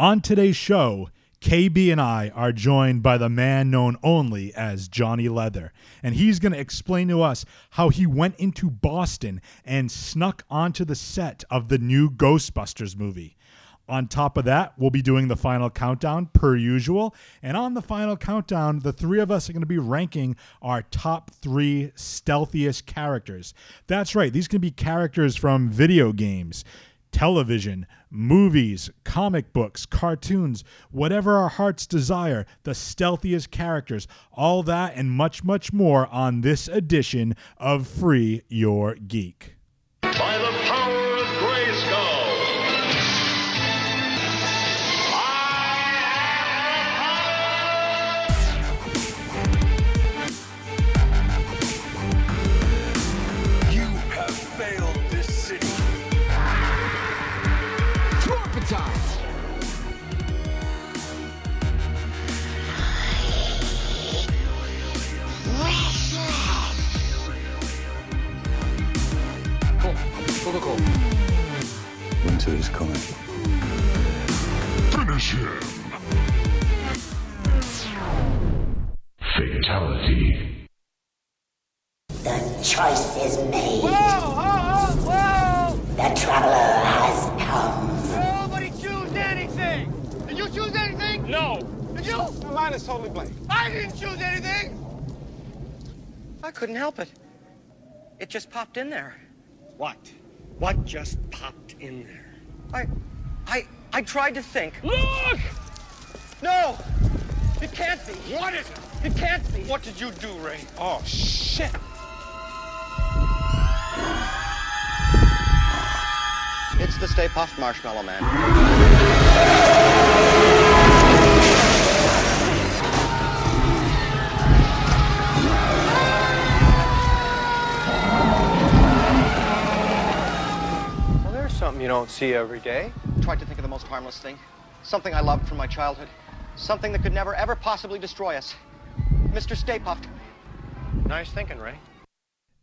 On today's show, KB and I are joined by the man known only as Johnny Leather, and he's going to explain to us how he went into Boston and snuck onto the set of the new Ghostbusters movie. On top of that, we'll be doing the final countdown per usual. And on the final countdown, the three of us are going to be ranking our top three stealthiest characters. That's right, these can be characters from video games, television, movies, comic books, cartoons, whatever our hearts desire, the stealthiest characters, all that and much, much more on this edition of Free Your Geek. Winter is coming. Finish him. Fatality. The choice is made. Uh, uh, the traveler has come. Nobody choose anything. Did you choose anything? No. Did you? Mine is totally blank. I didn't choose anything. I couldn't help it. It just popped in there. What? What just popped in there? I, I, I tried to think. Look! No, it can't be. What is it? It can't be. What did you do, Ray? Oh, shit. It's the Stay Puft Marshmallow Man. Something you don't see every day. Tried to think of the most harmless thing. Something I loved from my childhood. Something that could never, ever possibly destroy us. Mr. Stay Puft. Nice thinking, Ray.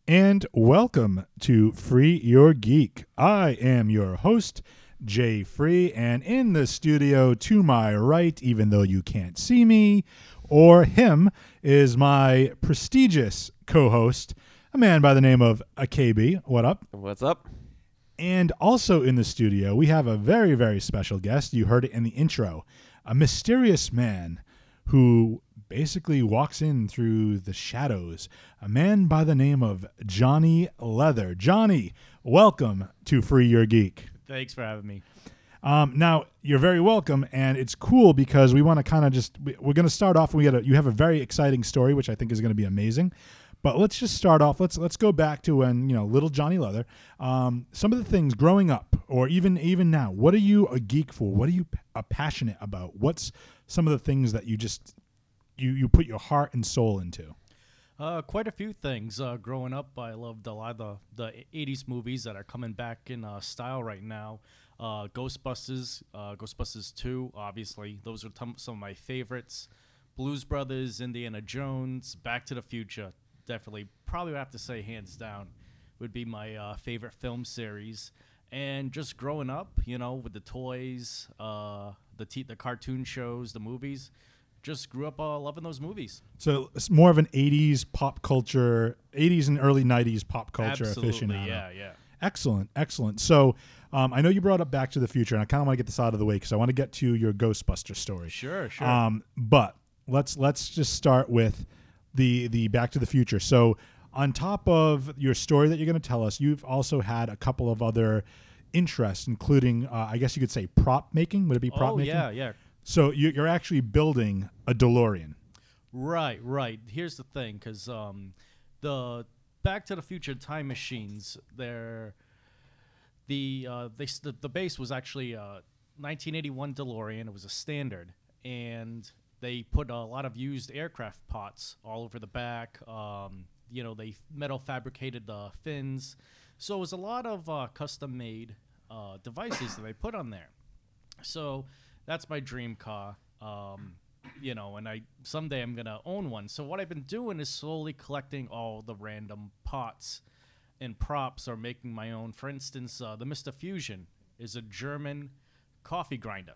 And welcome to Free Your Geek. I am your host, Jay Free, and in the studio to my right, even though you can't see me or him, is my prestigious co host, a man by the name of Akabi. What up? What's up? And also in the studio, we have a very, very special guest. You heard it in the intro a mysterious man who basically walks in through the shadows. A man by the name of Johnny Leather. Johnny, welcome to Free Your Geek. Thanks for having me. Um, now you're very welcome, and it's cool because we want to kind of just we- we're going to start off. We got you have a very exciting story, which I think is going to be amazing. But let's just start off. Let's let's go back to when you know little Johnny Leather. Um, some of the things growing up, or even even now. What are you a geek for? What are you uh, passionate about? What's some of the things that you just you you put your heart and soul into? Uh, quite a few things. Uh, growing up, I loved a lot of the, the 80s movies that are coming back in uh, style right now. Uh, Ghostbusters, uh, Ghostbusters 2, obviously. Those are tum- some of my favorites. Blues Brothers, Indiana Jones, Back to the Future. Definitely, probably would have to say hands down, would be my uh, favorite film series. And just growing up, you know, with the toys, uh, the t- the cartoon shows, the movies, just grew up uh, loving those movies. So it's more of an '80s pop culture, '80s and early '90s pop culture Absolutely, aficionado. yeah, yeah. Excellent, excellent. So, um, I know you brought up Back to the Future, and I kind of want to get this out of the way because I want to get to your Ghostbuster story. Sure, sure. Um, but let's let's just start with the the Back to the Future. So, on top of your story that you're going to tell us, you've also had a couple of other interests, including uh, I guess you could say prop making. Would it be prop oh making? yeah, yeah. So you- you're actually building a DeLorean. Right, right. Here's the thing, because um, the Back to the Future time machines, they're the uh, they the, the base was actually a 1981 DeLorean. It was a standard, and they put a lot of used aircraft pots all over the back. Um, you know, they metal fabricated the fins, so it was a lot of uh, custom made uh, devices that they put on there. So that's my dream car. Um, you know, and I someday I'm gonna own one. So what I've been doing is slowly collecting all the random pots and props, or making my own. For instance, uh, the Mister Fusion is a German coffee grinder,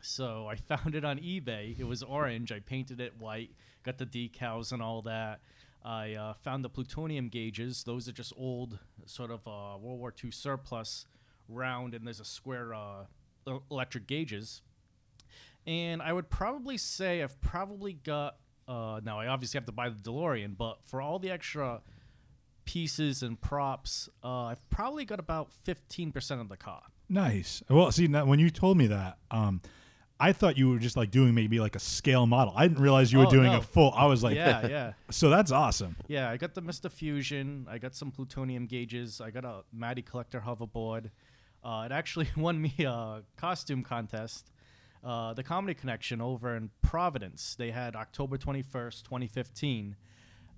So I found it on eBay. It was orange. I painted it white, got the decals and all that. I uh, found the plutonium gauges. Those are just old, sort of uh, World War II surplus, round, and there's a square uh, electric gauges. And I would probably say I've probably got. Uh, now I obviously have to buy the DeLorean, but for all the extra pieces and props, uh, I've probably got about fifteen percent of the car. Nice. Well, see, now, when you told me that, um, I thought you were just like doing maybe like a scale model. I didn't realize you were Oh, doing no. a full. I was like, yeah, yeah. So that's awesome. Yeah, I got the Mr. Fusion. I got some plutonium gauges. I got a Matty Collector hoverboard. Uh, it actually won me a costume contest. Uh, the Comedy Connection over in Providence. They had October 21st, 2015,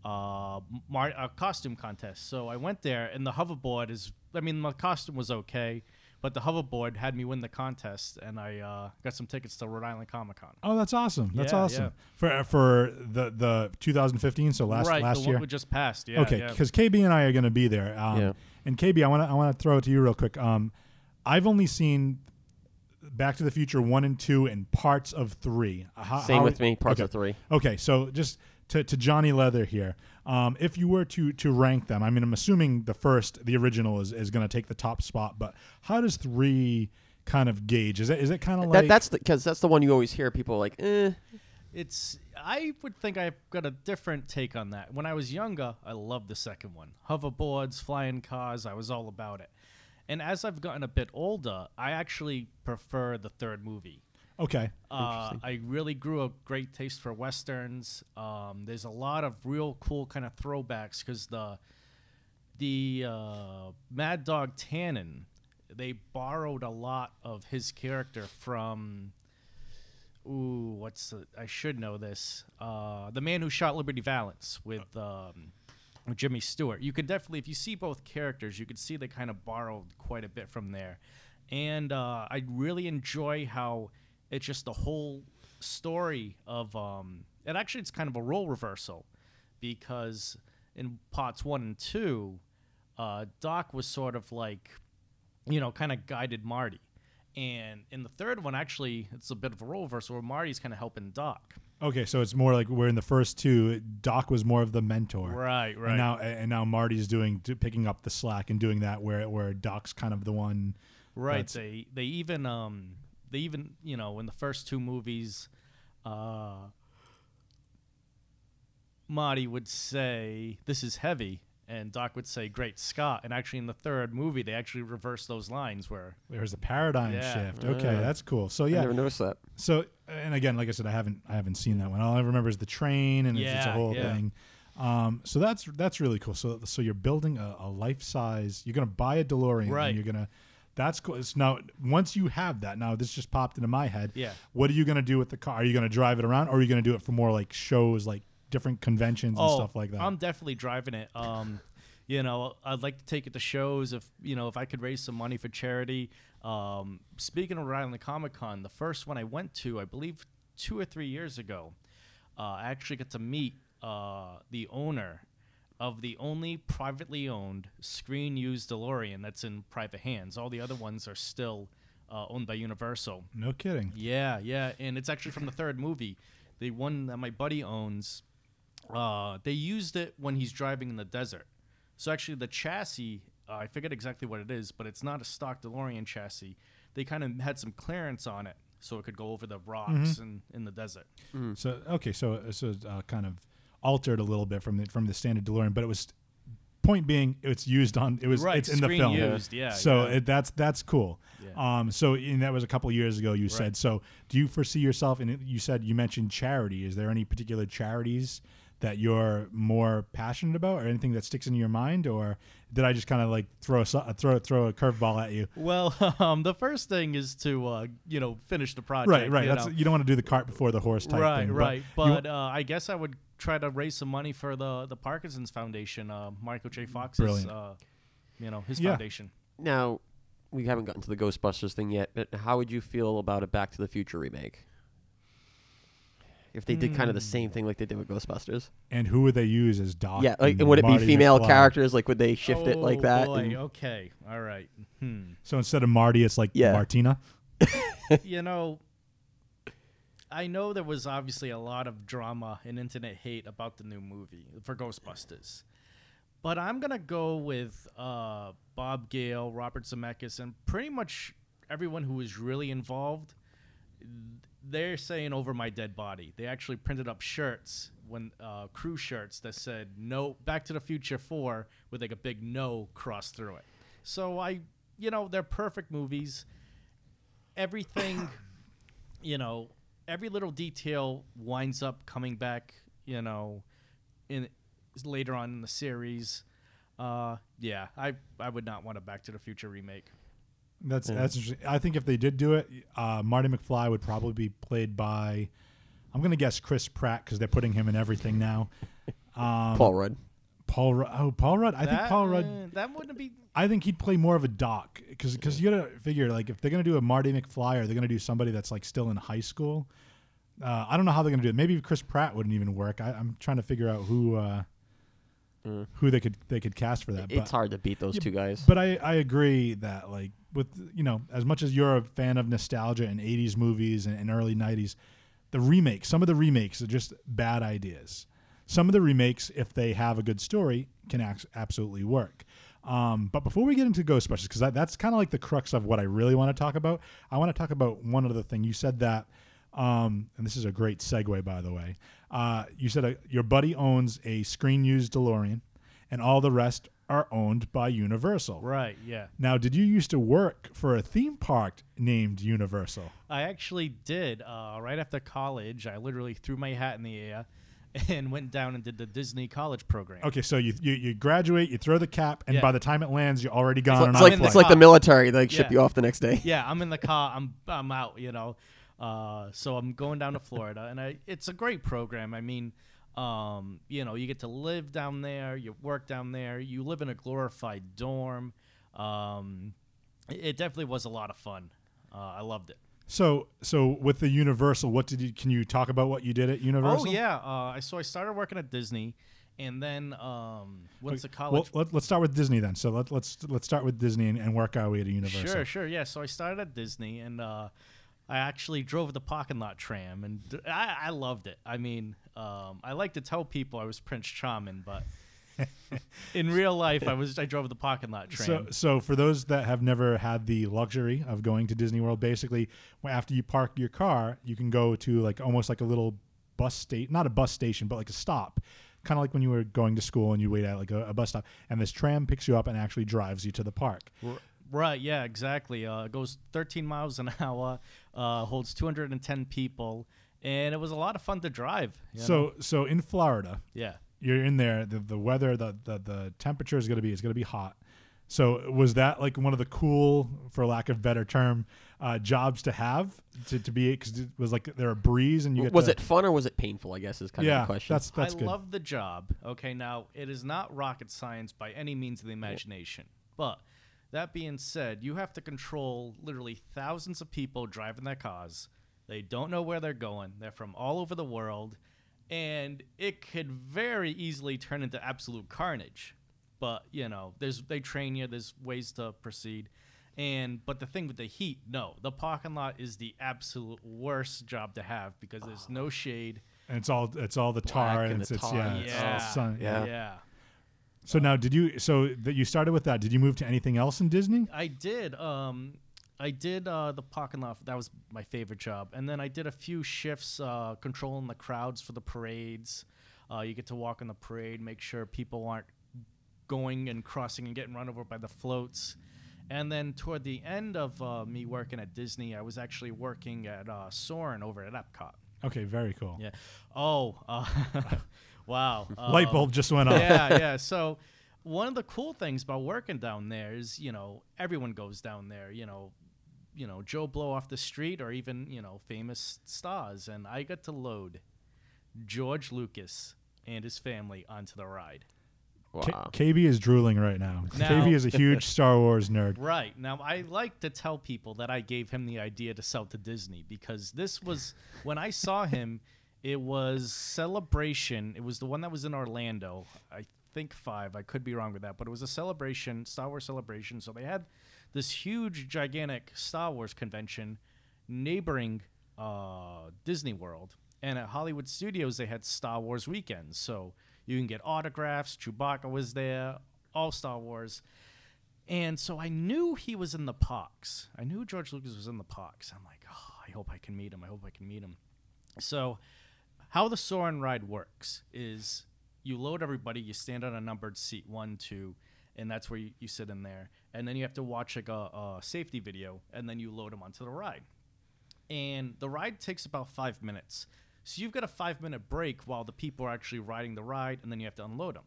uh, mar- a costume contest. So I went there, and the hoverboard is, I mean, my costume was okay, but the hoverboard had me win the contest, and I uh, got some tickets to Rhode Island Comic Con. Oh, that's awesome. That's Yeah, awesome. yeah. For for the the 2015, so last right, last the year. one we just passed. Yeah, okay, yeah. because KB and I are going to be there. Um, Yeah. And KB, I want to I want to throw it to you real quick. Um, I've only seen Back to the Future one and two and parts of three. Uh, How, Same how- with me, parts okay. of three. Okay, so just to, to Johnny Leather here. Um, if you were to to rank them, I mean, I'm assuming the first, the original, is, is going to take the top spot. But how does three kind of gauge? Is it is it kind of like that, that's because that's the one you always hear people like, eh. It's. I would think I've got a different take on that. When I was younger, I loved the second one. Hoverboards, flying cars, I was all about it. And as I've gotten a bit older, I actually prefer the third movie. Okay? Uh, I really grew a great taste for westerns. Um, there's a lot of real cool kind of throwbacks because the the uh, Mad Dog Tannen, they borrowed a lot of his character from. Ooh, what's the, I should know this. Uh, the man who shot Liberty Valance with um, with Jimmy Stewart. You could definitely, if you see both characters, you could see they kind of borrowed quite a bit from there. And uh, I really enjoy how it's just the whole story of. Um, and actually, it's kind of a role reversal because in parts one and two, uh, Doc was sort of like, you know, kind of guided Marty. And in the third one, actually, it's a bit of a role reversal where Marty's kind of helping Doc. Okay, so it's more like we're in the first two. Doc was more of the mentor, Right, right. And now, and now Marty's doing picking up the slack and doing that where where Doc's kind of the one. Right. They they even um they even you know in the first two movies, uh, Marty would say this is heavy, and Doc would say Great Scott, and actually in the third movie they actually reverse those lines where There's a paradigm Yeah. shift. Okay, that's cool. So yeah, I yeah, never noticed that. So and again, like I said, I haven't I haven't seen that one. All I remember is the train and it's, it's a whole yeah. thing. Um, so that's that's really cool. So so you're building a, a life size. You're gonna buy a DeLorean. Right. And you're gonna. That's cool. It's now once you have that, now this just popped into my head. Yeah. What are you gonna do with the car? Are you gonna drive it around, or are you gonna do it for more like shows, like different conventions and stuff like that? Oh, I'm definitely driving it. Um, you know, I'd like to take it to shows if you know if I could raise some money for charity. Um, speaking of Rhode Island Comic Con, the first one I went to, I believe two or three years ago, uh, I actually got to meet uh, the owner of the only privately owned screen used DeLorean that's in private hands. All the other ones are still uh, owned by Universal. no kidding. Yeah, yeah, and it's actually from the third movie. The one that my buddy owns, uh, they used it when he's driving in the desert. So actually, the chassis, uh, I forget exactly what it is, but it's not a stock DeLorean chassis. They kind of had some clearance on it, so it could go over the rocks Mm-hmm. and in the desert. So okay, so so uh, kind of altered a little bit from the from the standard DeLorean, but it was point being it's used on it was Right, it's in the film. used, yeah, So yeah. It, that's that's cool. Yeah. Um. So and that was a couple years ago. You said so. Do you foresee yourself? And you said you mentioned charity. Is there any particular charities? That you're more passionate about, or anything that sticks in your mind, or did I just kind of like throw a throw throw a curveball at you? Well, um, the first thing is to uh, you know finish the project. Right, right. You That's know. you don't want to do the cart before the horse type right, thing. right. you- But uh, I guess I would try to raise some money for the the Parkinson's Foundation, uh, Michael J. Fox's, Brilliant. uh, you know, his Yeah. foundation. Now, we haven't gotten to the Ghostbusters thing yet, but how would you feel about a Back to the Future remake? If they did kind of the same thing like they did with Ghostbusters. and who would they use as Doc? yeah, like, and and would it be Marty female McFly? characters? Like, would they shift it like Oh, that? Boy, and- okay, all right. Hmm. So instead of Marty, it's like Yeah. Martina. you know, I know there was obviously a lot of drama and internet hate about the new movie for Ghostbusters, but I'm gonna go with uh, Bob Gale, Robert Zemeckis, and pretty much everyone who was really involved. They're saying over my dead body. They actually printed up shirts when uh, crew shirts that said "No Back to the Future 4" with like a big "No" cross through it. So I, you know, they're perfect movies. Everything, you know, every little detail winds up coming back. You know, in later on in the series. Uh, yeah, I I would not want a Back to the Future remake. That's that's interesting. I think if they did do it, uh, Marty McFly would probably be played by. I'm gonna guess Chris Pratt because they're putting him in everything now. Um, Paul Rudd. Paul Rudd. Oh, Paul Rudd. I think Paul Rudd. uh, that wouldn't be. I think he'd play more of a doc because because you gotta figure like if they're gonna do a Marty McFly or they're gonna do somebody that's like still in high school. Uh, I don't know how they're gonna do it. Maybe Chris Pratt wouldn't even work. I, I'm trying to figure out who uh, who they could they could cast for that. Mm. It's but- hard to beat those Yeah, two guys. But I, I agree that like with you know as much as you're a fan of nostalgia and 80s movies and, and early 90s, the remakes some of the remakes are just bad ideas. Some of the remakes, if they have a good story, can act- absolutely work. Um, but before we get into Ghostbusters, because that, that's kind of like the crux of what I really want to talk about, I want to talk about one other thing. You said that, um, and this is a great segue, by the way. Uh, you said uh your buddy owns a screen used DeLorean, and all the rest are owned by Universal. Right. Yeah. Now, did you used to work for a theme park named Universal? I actually did. Uh, right after college, I literally threw my hat in the air and went down and did the Disney college program. Okay, so you you, you graduate, you throw the cap, and Yeah. by the time it lands, you're already It's gone. like, it's on like, a it's like the military. They like, ship Yeah. you off the next day. Yeah, I'm in the car. I'm I'm out. You know, uh, so I'm going down to Florida, and I it's a great program. I mean, um, you know, you get to live down there, you work down there, you live in a glorified dorm. Um, it it definitely was a lot of fun. Uh, I loved it. So so with the Universal, what did you? Can you talk about what you did at Universal? Oh yeah. Uh, so I started working at Disney, and then um, once the Well, college. let, let's start with Disney then. So let, let's let's start with Disney and, and work our way to Universal. Sure, sure, yeah. So I started at Disney, and uh, I actually drove the parking lot tram, and I loved it. I mean, um, I like to tell people I was Prince Charming, but in real life, I was I drove the parking lot tram. so so for those that have never had the luxury of going to Disney World, basically, after you park your car, you can go to like almost like a little bus state, not a bus station, but like a stop, kind of like when you were going to school and you wait at like a, a bus stop, and this tram picks you up and actually drives you to the park. Right, yeah, exactly. Uh, it goes 13 miles an hour, uh, holds 210 people, and it was a lot of fun to drive. you So, know? so in Florida, yeah. you're in there. The the weather, the the, the temperature is going to be is going to be hot. So was that like one of the cool, for lack of better term, uh, jobs to have to, to be because it was like there a breeze and you get was to- it fun or was it painful? I guess is kind yeah of the question. that's that's I good. love the job. Okay, now it is not rocket science by any means of the imagination. But that being said, you have to control literally thousands of people driving their cars. They don't know where they're going. They're from all over the world, and it could very easily turn into absolute carnage. But you know, there's they train you. There's ways to proceed. And but the thing with the heat, no, the parking lot is the absolute worst job to have because there's no ah. shade. and it's all it's all the tar Black and, and it's, the it's tar, yeah, yeah. it's all Yeah. sun, yeah. Yeah. So now, did you? So that you started with that? Did you move to anything else in Disney? I did. Um, I did uh, the parking lot. That was my favorite job. And then I did a few shifts uh, controlling the crowds for the parades. Uh, you get to walk in the parade, make sure people aren't going and crossing and getting run over by the floats. And then toward the end of uh, me working at Disney, I was actually working at uh, Soarin' over at Epcot. Okay, very cool. Yeah. Oh, uh, wow. Light Um, bulb just went off. yeah, yeah. So one of the cool things about working down there is, you know, everyone goes down there. You know, you know Joe Blow off the street, or even you know famous stars, and I got to load George Lucas and his family onto the ride. K- wow. KB is drooling right now. Now- KB is a huge Star Wars nerd. Right. Now, I like to tell people that I gave him the idea to sell to Disney because this was, when I saw him, it was Celebration. It was the one that was in Orlando. I think five. I could be wrong with that, but it was a celebration, Star Wars celebration. So they had this huge, gigantic Star Wars convention neighboring uh, Disney World, and at Hollywood Studios they had Star Wars weekends, so you can get autographs. Chewbacca was there, all Star Wars, and so I knew he was in the parks. I knew George Lucas was in the parks. I'm like, oh, I hope I can meet him. I hope I can meet him. So, how the Soarin' ride works is you load everybody, you stand on a numbered seat, one, two, and that's where you, you sit in there. And then you have to watch like a, a safety video, and then you load them onto the ride. And the ride takes about five minutes. So you've got a five minute break while the people are actually riding the ride, and then you have to unload them.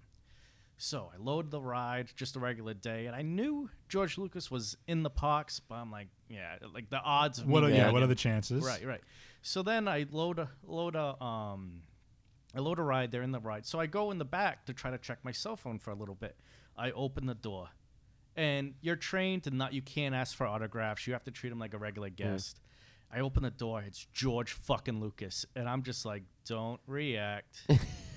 So I load the ride, just a regular day, and I knew George Lucas was in the parks, but I'm like, yeah, like the odds What are, yeah, what are the chances? Right, right. So then I load a load a um I load a ride, they're in the ride. So I go in the back to try to check my cell phone for a little bit. I open the door. And you're trained to not you can't ask for autographs. You have to treat him like a regular guest. I open the door, it's George fucking Lucas. And I'm just like, don't react.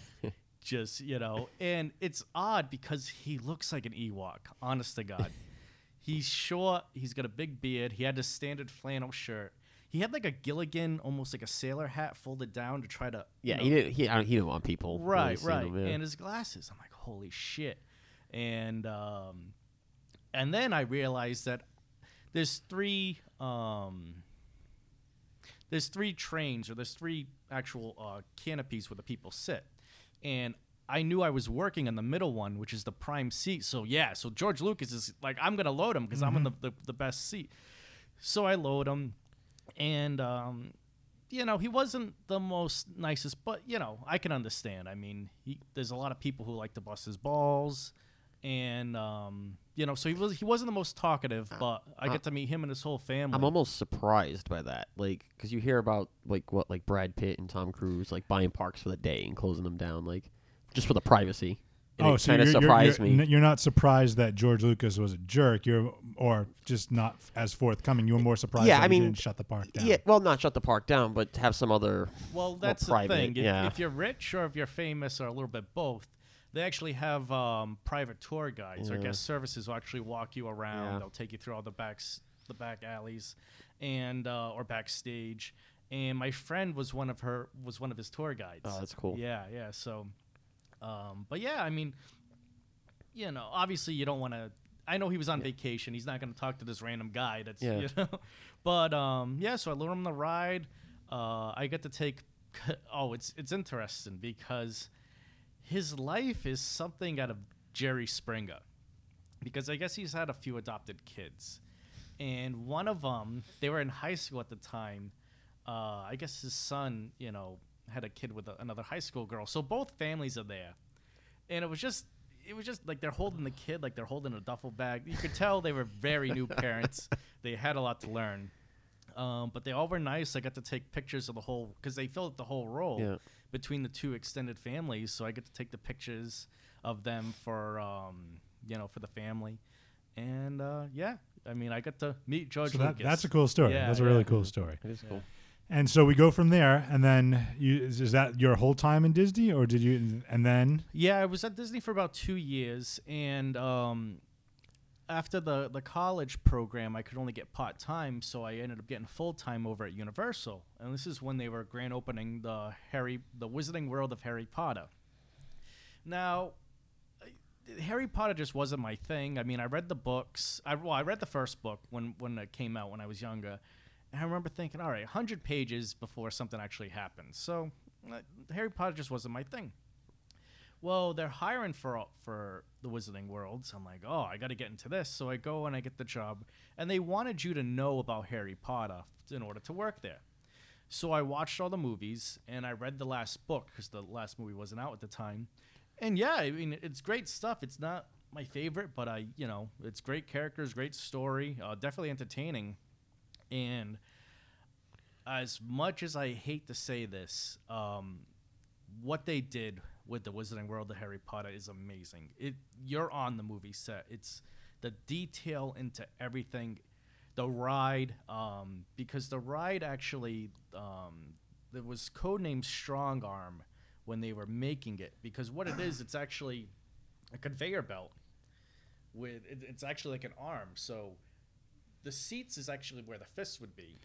just, you know, and it's odd because he looks like an Ewok, honest to God. he's short, he's got a big beard, he had a standard flannel shirt. He had like a Gilligan, almost like a sailor hat folded down to try to you Yeah, know- he didn't. He, I he didn't want people. right seeing right him, yeah. and his glasses i'm like holy shit and um and then i realized that there's three um there's three trains or there's three actual uh, canopies where the people sit and i knew i was working on the middle one which is the prime seat so yeah so george lucas is like i'm gonna load him because i'm in the, the, the best seat so i load him and um you know, he wasn't the most nicest, but you know, I can understand. I mean, he, there's a lot of people who like to bust his balls, and um, you know, so he was he wasn't the most talkative, but I get to meet him and his whole family. I'm almost surprised by that, like, because you hear about like what, like Brad Pitt and Tom Cruise, like buying parks for the day and closing them down, like, just for the privacy. And oh, it so kind you're, you're- you're, me. You're not surprised that George Lucas was a jerk. You're or just not as forthcoming. You were more surprised. yeah, that I he mean, didn't shut the park down. Yeah, well, not shut the park down, but have some other. well, more that's private, the thing. If, yeah. if you're rich or if you're famous or a little bit both, they actually have um, private tour guides or guest services who actually walk you around. Yeah. They'll take you through all the backs, the back alleys, and uh, or backstage. And my friend was one of her was one of his tour guides. Oh, that's cool. Yeah, yeah. So, um, but yeah, I mean, you know, obviously you don't want to. I know he was on vacation. He's not going to talk to this random guy. That's Yeah. you know, but um, yeah. So I load him the ride. Uh, I get to take. Oh, it's it's interesting because his life is something out of Jerry Springer, because I guess he's had a few adopted kids, and one of them they were in high school at the time. Uh, I guess his son, you know, had a kid with a, another high school girl. So both families are there, and it was just it was just like they're holding the kid like they're holding a duffel bag. You could tell they were very new parents. They had a lot to learn. Um, but they all were nice. I got to take pictures of the whole because they filled the whole role Yeah. between the two extended families. So I get to take the pictures of them for um, you know for the family, and uh, yeah, I mean I got to meet George So that, Lucas. that's a cool story. Yeah, that's a yeah. really cool story. It is cool. And so we go from there, and then you, is, is that your whole time in Disney, or did you? And then Yeah, I was at Disney for about two years, and um, after the the college program, I could only get part time, so I ended up getting full time over at Universal. And this is when they were grand opening the Harry, the Wizarding World of Harry Potter. Now, Harry Potter just wasn't my thing. I mean, I read the books. I well, I read the first book when when it came out when I was younger, I remember thinking, all right, 100 pages before something actually happens. So, uh, Harry Potter just wasn't my thing well, they're hiring for for the Wizarding World. So I'm like, oh, I got to get into this. So I go and I get the job, and they wanted you to know about Harry Potter in order to work there. So I watched all the movies and I read the last book because the last movie wasn't out at the time. And yeah, I mean, it's great stuff. It's not my favorite, but I, you know, it's great characters, great story, uh, definitely entertaining. And as much as I hate to say this, um, what they did with the Wizarding World of Harry Potter is amazing. It you're on the movie set. It's the detail into everything, the ride, um, because the ride actually um, there was codenamed Strong Arm when they were making it because what it is, it's actually a conveyor belt with it, it's actually like an arm. So the seats is actually where the fists would be.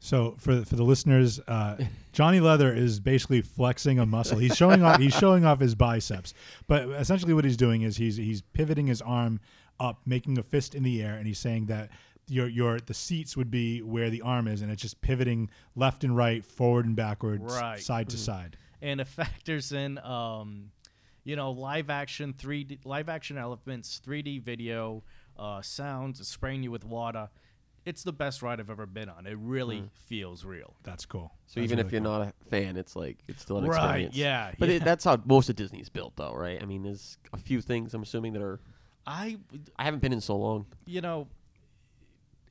So for for the listeners, uh, Johnny Leather is basically flexing a muscle. He's showing off. He's showing off his biceps. But essentially, what he's doing is he's he's pivoting his arm up, making a fist in the air, and he's saying that your your the seats would be where the arm is, and it's just pivoting left and right, forward and backwards, Right. side to side. and it factors in um, you know live action 3d live action elements 3d video uh, sounds spraying you with water it's the best ride i've ever been on it really feels real That's cool. So That's even really if you're cool. not a fan, it's like it's still an Right, experience. yeah, But yeah. It, that's how most of Disney's built, though, right? I mean, there's a few things I'm assuming that are. i I haven't been in so long. you know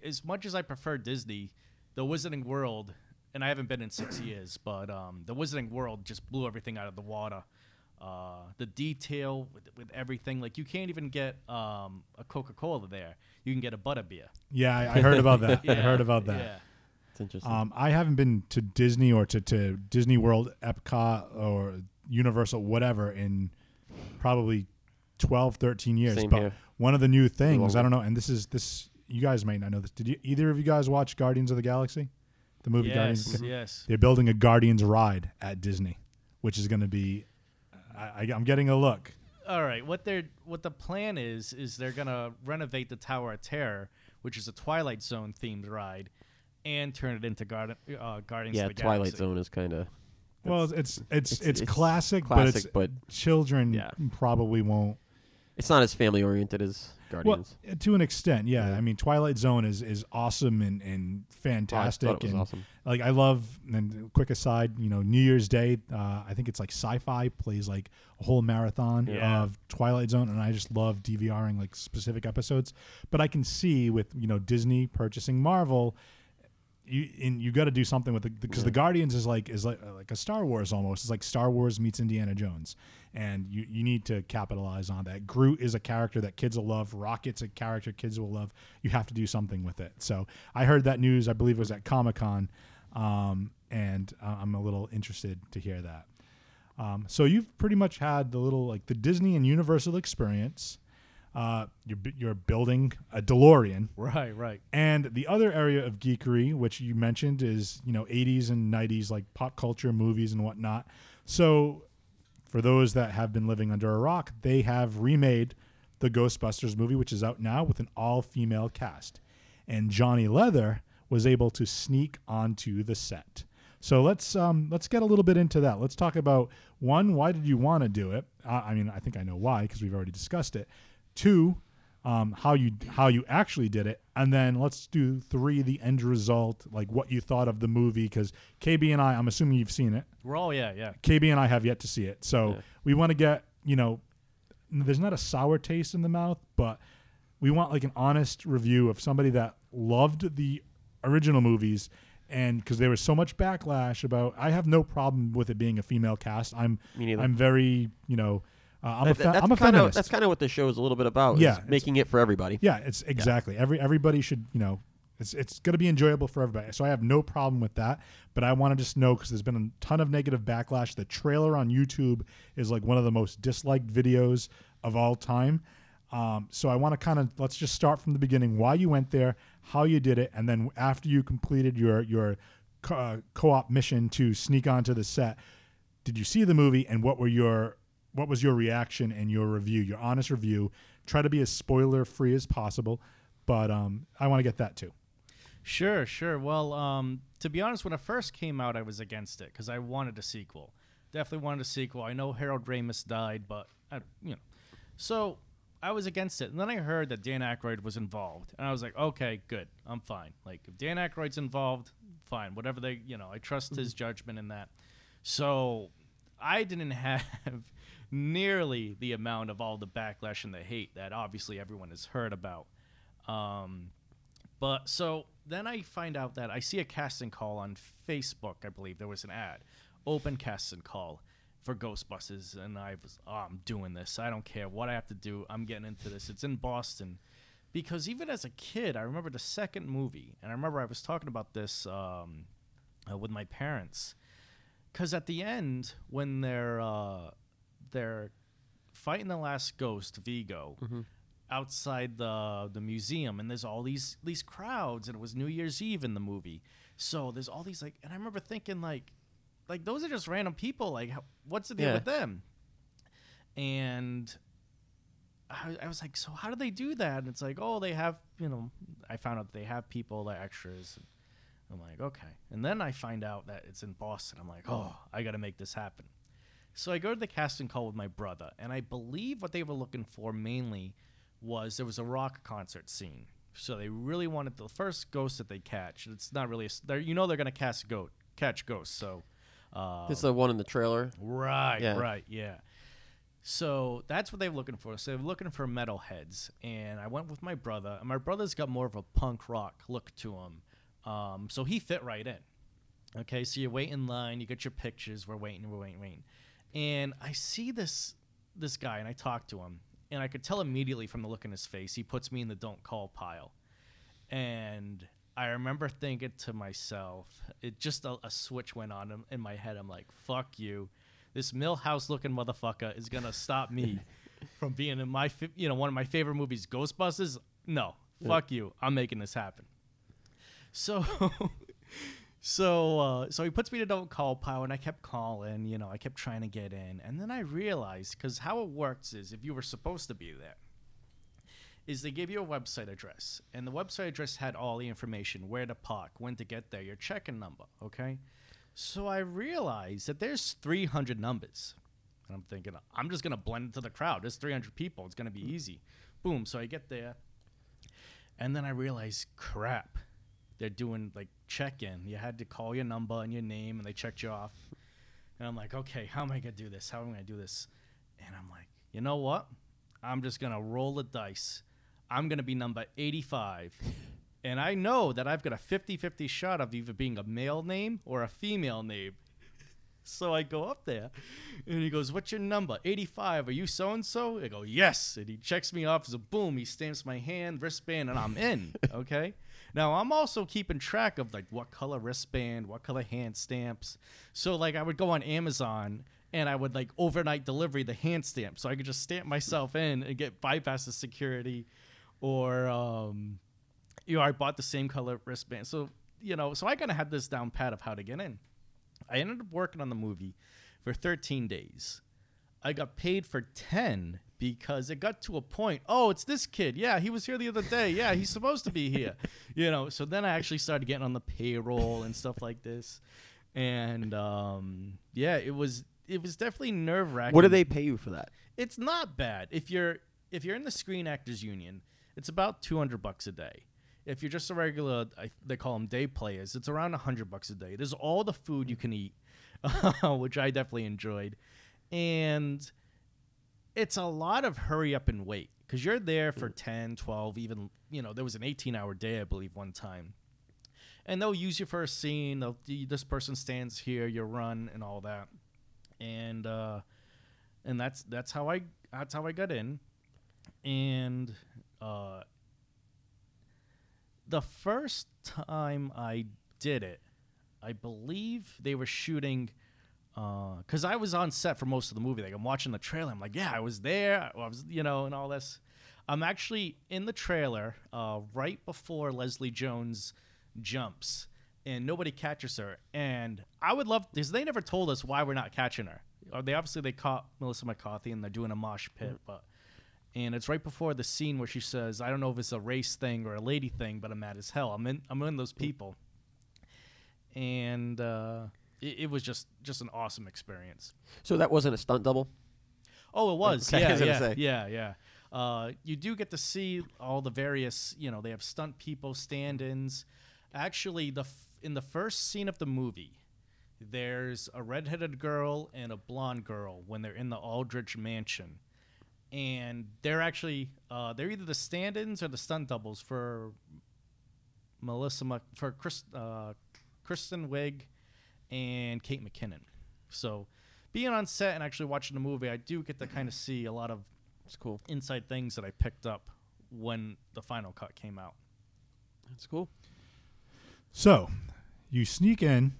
as much as i prefer disney the wizarding world and i haven't been in six years but um, the wizarding world just blew everything out of the water uh, the detail with, with everything like you can't even get um, a coca-cola there you can get a butter beer. Yeah, I, I heard about that. I heard about that. yeah. It's interesting. Um, I haven't been to Disney or to, to Disney World, Epcot, or Universal, whatever, in probably 12, 13 years. Same but here. one of the new things, I don't know, and this is this. You guys might not know this. Did you, either of you guys watch Guardians of the Galaxy? The movie Guardians. Yes, yes. They're building a Guardians ride at Disney, which is going to be. I, I, I'm getting a look. All right, what they're what the plan is is they're gonna renovate the Tower of Terror, which is a Twilight Zone themed ride, and turn it into Garden, uh, Guardians yeah, of the Twilight Galaxy. Zone is kind of. Well, it's it's it's, it's- it's classic, but it's but- children Yeah. probably won't. It's not as family oriented as Guardians. Well, to an extent, yeah. I mean, Twilight Zone is is awesome and and fantastic. it was and awesome. Like I love. And quick aside, you know, New Year's Day, uh, I think it's like Sci-Fi plays like a whole marathon Yeah. of Twilight Zone, and I just love DVRing like specific episodes. But I can see with you know Disney purchasing Marvel. You and you got to do something with it because the Guardians is like is like like a Star Wars almost. It's like Star Wars meets Indiana Jones, and you you need to capitalize on that. Groot is a character that kids will love. Rocket's a character kids will love. You have to do something with it. So I heard that news. I believe it was at Comic Con, um, and uh, I'm a little interested to hear that. Um, so you've pretty much had the little like the Disney and Universal experience. Uh, you're you're building a DeLorean. Right, right. And the other area of geekery, which you mentioned, is you know 80s and 90s like pop culture movies and whatnot. So, for those that have been living under a rock, they have remade the Ghostbusters movie, which is out now with an all-female cast, and Johnny Leather was able to sneak onto the set. So let's um, let's get a little bit into that. Let's talk about one, why did you want to do it? Uh, I mean, I think I know why because we've already discussed it. Two, um, how you how you actually did it, and then let's do three, the end result, like what you thought of the movie. Because KB and I, I'm assuming you've seen it. We're all yeah, yeah. KB and I have yet to see it, so we want to get you know, there's not a sour taste in the mouth, but we want like an honest review of somebody that loved the original movies and because there was so much backlash about I have no problem with it being a female cast. I'm Me neither. I'm very you know uh, I'm a That- fe- that's I'm a kinda, feminist. That's kind of what the show is a little bit about. Yeah, making it for everybody. Yeah, it's exactly every everybody should you know it's it's going to be enjoyable for everybody. So I have no problem with that, but I want to just know because there's been a ton of negative backlash. The trailer on YouTube is like one of the most disliked videos of all time. Um, so I want to kind of let's just start from the beginning. Why you went there, how you did it, and then after you completed your your co- uh, co-op mission to sneak onto the set, did you see the movie and what were your what was your reaction and your review, your honest review? Try to be as spoiler free as possible, but um, I want to get that too. Sure, sure. Well, um, to be honest, when it first came out, I was against it because I wanted a sequel. Definitely wanted a sequel. I know Harold Ramis died, but I, you know, so I was against it. And then I heard that Dan Aykroyd was involved, and I was like, okay, good, I'm fine. Like if Dan Aykroyd's involved, fine. Whatever they, you know, I trust his judgment in that. So I didn't have nearly the amount of all the backlash and the hate that obviously everyone has heard about. Um, but so then I find out that I see a casting call on Facebook. I believe there was an ad, open casting call for Ghostbusters, and I was, oh, I'm doing this. I don't care what I have to do. I'm getting into this. It's in Boston, because even as a kid, I remember the second movie, and I remember I was talking about this um, uh, with my parents, because at the end when they're uh, they're fighting the last ghost, Vigo, mm-hmm. outside the the museum, and there's all these these crowds, and it was New Year's Eve in the movie, so there's all these like, and I remember thinking like, like those are just random people. Like, how, what's the deal Yeah. with them? And I, I was like, so how do they do that? And it's like, oh, they have, you know, I found out they have people, they're extras. I'm like, okay. And then I find out that it's in Boston. I'm like, oh, I got to make this happen. So I go to the casting call with my brother, and I believe what they were looking for mainly was there was a rock concert scene. So they really wanted the first ghost that they catch. It's not really, a, they're, you know, they're gonna cast goat, catch ghosts. So, uh, It's the one in the trailer. Right, Yeah. right, yeah. So that's what they were looking for. So they were looking for metalheads, and I went with my brother. And my brother's got more of a punk rock look to him, um, so he fit right in. Okay, so you wait in line, you get your pictures. We're waiting, we're waiting, waiting, and I see this this guy, and I talk to him, and I could tell immediately from the look in his face, he puts me in the don't call pile. And I remember thinking to myself, it just a, a switch went on in, in my head. I'm like, fuck you. This Milhouse looking motherfucker is going to stop me from being in my, fi- you know, one of my favorite movies, Ghostbusters. No, fuck you. I'm making this happen. So, so, uh, so he puts me to don't call pile, and I kept calling. You know, I kept trying to get in, and then I realized because how it works is if you were supposed to be there, is they give you a website address, and the website address had all the information: where to park, when to get there, your check-in number. Okay, so I realized that there's 300 numbers, and I'm thinking I'm just gonna blend into the crowd. There's 300 people. It's gonna be easy. Boom. So I get there, and then I realize, crap, they're doing like check-in. You had to call your number and your name, and they checked you off. And I'm like, okay, how am I gonna do this? How am I gonna do this? And I'm like, you know what? I'm just gonna roll the dice. I'm gonna be number 85. And I know that I've got a 50 50 shot of either being a male name or a female name. So I go up there and he goes, What's your number? 85. Are you so and so? I go, Yes. And he checks me off. as So boom, he stamps my hand, wristband, and I'm in. Okay. Now I'm also keeping track of like what color wristband, what color hand stamps. So like I would go on Amazon and I would like overnight delivery the hand stamp. So I could just stamp myself in and get bypass the security or um you know, I bought the same color wristband. So, you know, so I kind of had this down pat of how to get in. I ended up working on the movie for 13 days. I got paid for 10 because it got to a point. Oh, it's this kid. Yeah, he was here the other day. Yeah, he's supposed to be here. You know, so then I actually started getting on the payroll and stuff like this. And um, yeah, it was it was definitely nerve wracking. What do they pay you for that? It's not bad if you're if you're in the Screen Actors Union. It's about 200 bucks a day. If you're just a regular, I, they call them day players. It's around 100 bucks a day. There's all the food you can eat, which I definitely enjoyed, and it's a lot of hurry up and wait because you're there for 10, 12, even you know there was an 18 hour day I believe one time, and they'll use you for a scene. They'll this person stands here, you run, and all that, and uh, and that's that's how I that's how I got in, and uh, the first time I did it, I believe they were shooting because I was on set for most of the movie. Like I'm watching the trailer, I'm like, yeah, I was there. I was, you know, and all this. I'm actually in the trailer uh, right before Leslie Jones jumps, and nobody catches her. And I would love because they never told us why we're not catching her. They obviously they caught Melissa McCarthy and they're doing a mosh pit, but and it's right before the scene where she says, "I don't know if it's a race thing or a lady thing, but I'm mad as hell. I'm in. I'm in those people." And uh, it, it was just just an awesome experience. So that wasn't a stunt double. Oh, it was. Okay, yeah, was yeah, yeah, yeah. Uh, you do get to see all the various, you know, they have stunt people, stand-ins. Actually, the f- in the first scene of the movie, there's a redheaded girl and a blonde girl when they're in the Aldridge mansion, and they're actually uh, they're either the stand-ins or the stunt doubles for Melissa Mc- for Chris, uh, Kristen Wiig and Kate McKinnon. So, being on set and actually watching the movie, I do get to kind of see a lot of That's cool. inside things that I picked up when the final cut came out. That's cool. So, you sneak in,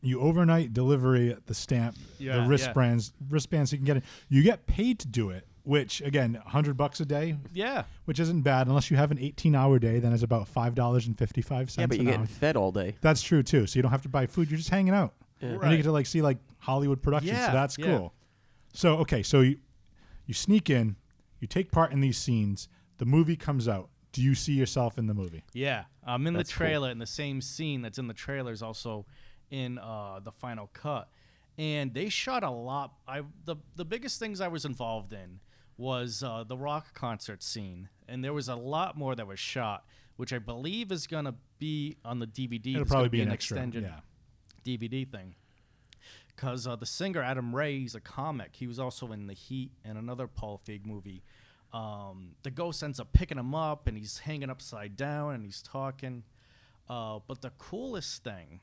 you overnight delivery the stamp, Yeah, the yeah. wristbands, wristbands so you can get it. You get paid to do it, which again, hundred bucks a day, Yeah. which isn't bad unless you have an eighteen-hour day. Then it's about five dollars and fifty-five cents. Yeah, but you're hour. getting fed all day. That's true too. So you don't have to buy food. You're just hanging out, and Right. you get to like see like Hollywood productions. Yeah, so that's yeah. cool. So okay, so you you sneak in, you take part in these scenes. The movie comes out. Do you see yourself in the movie? Yeah, I'm in That's the cool. trailer, and the same scene that's in the trailer is also in uh, the final cut. And they shot a lot. I the the biggest things I was involved in was uh, the rock concert scene, and there was a lot more that was shot, which I believe is gonna be on the DVD. It'll It's probably gonna be an an extra, extended yeah. DVD thing. Because uh, the singer Adam Ray, he's a comic. He was also in The Heat and another Paul Feig movie. Um, the ghost ends up picking him up, and he's hanging upside down, and he's talking. Uh, but the coolest thing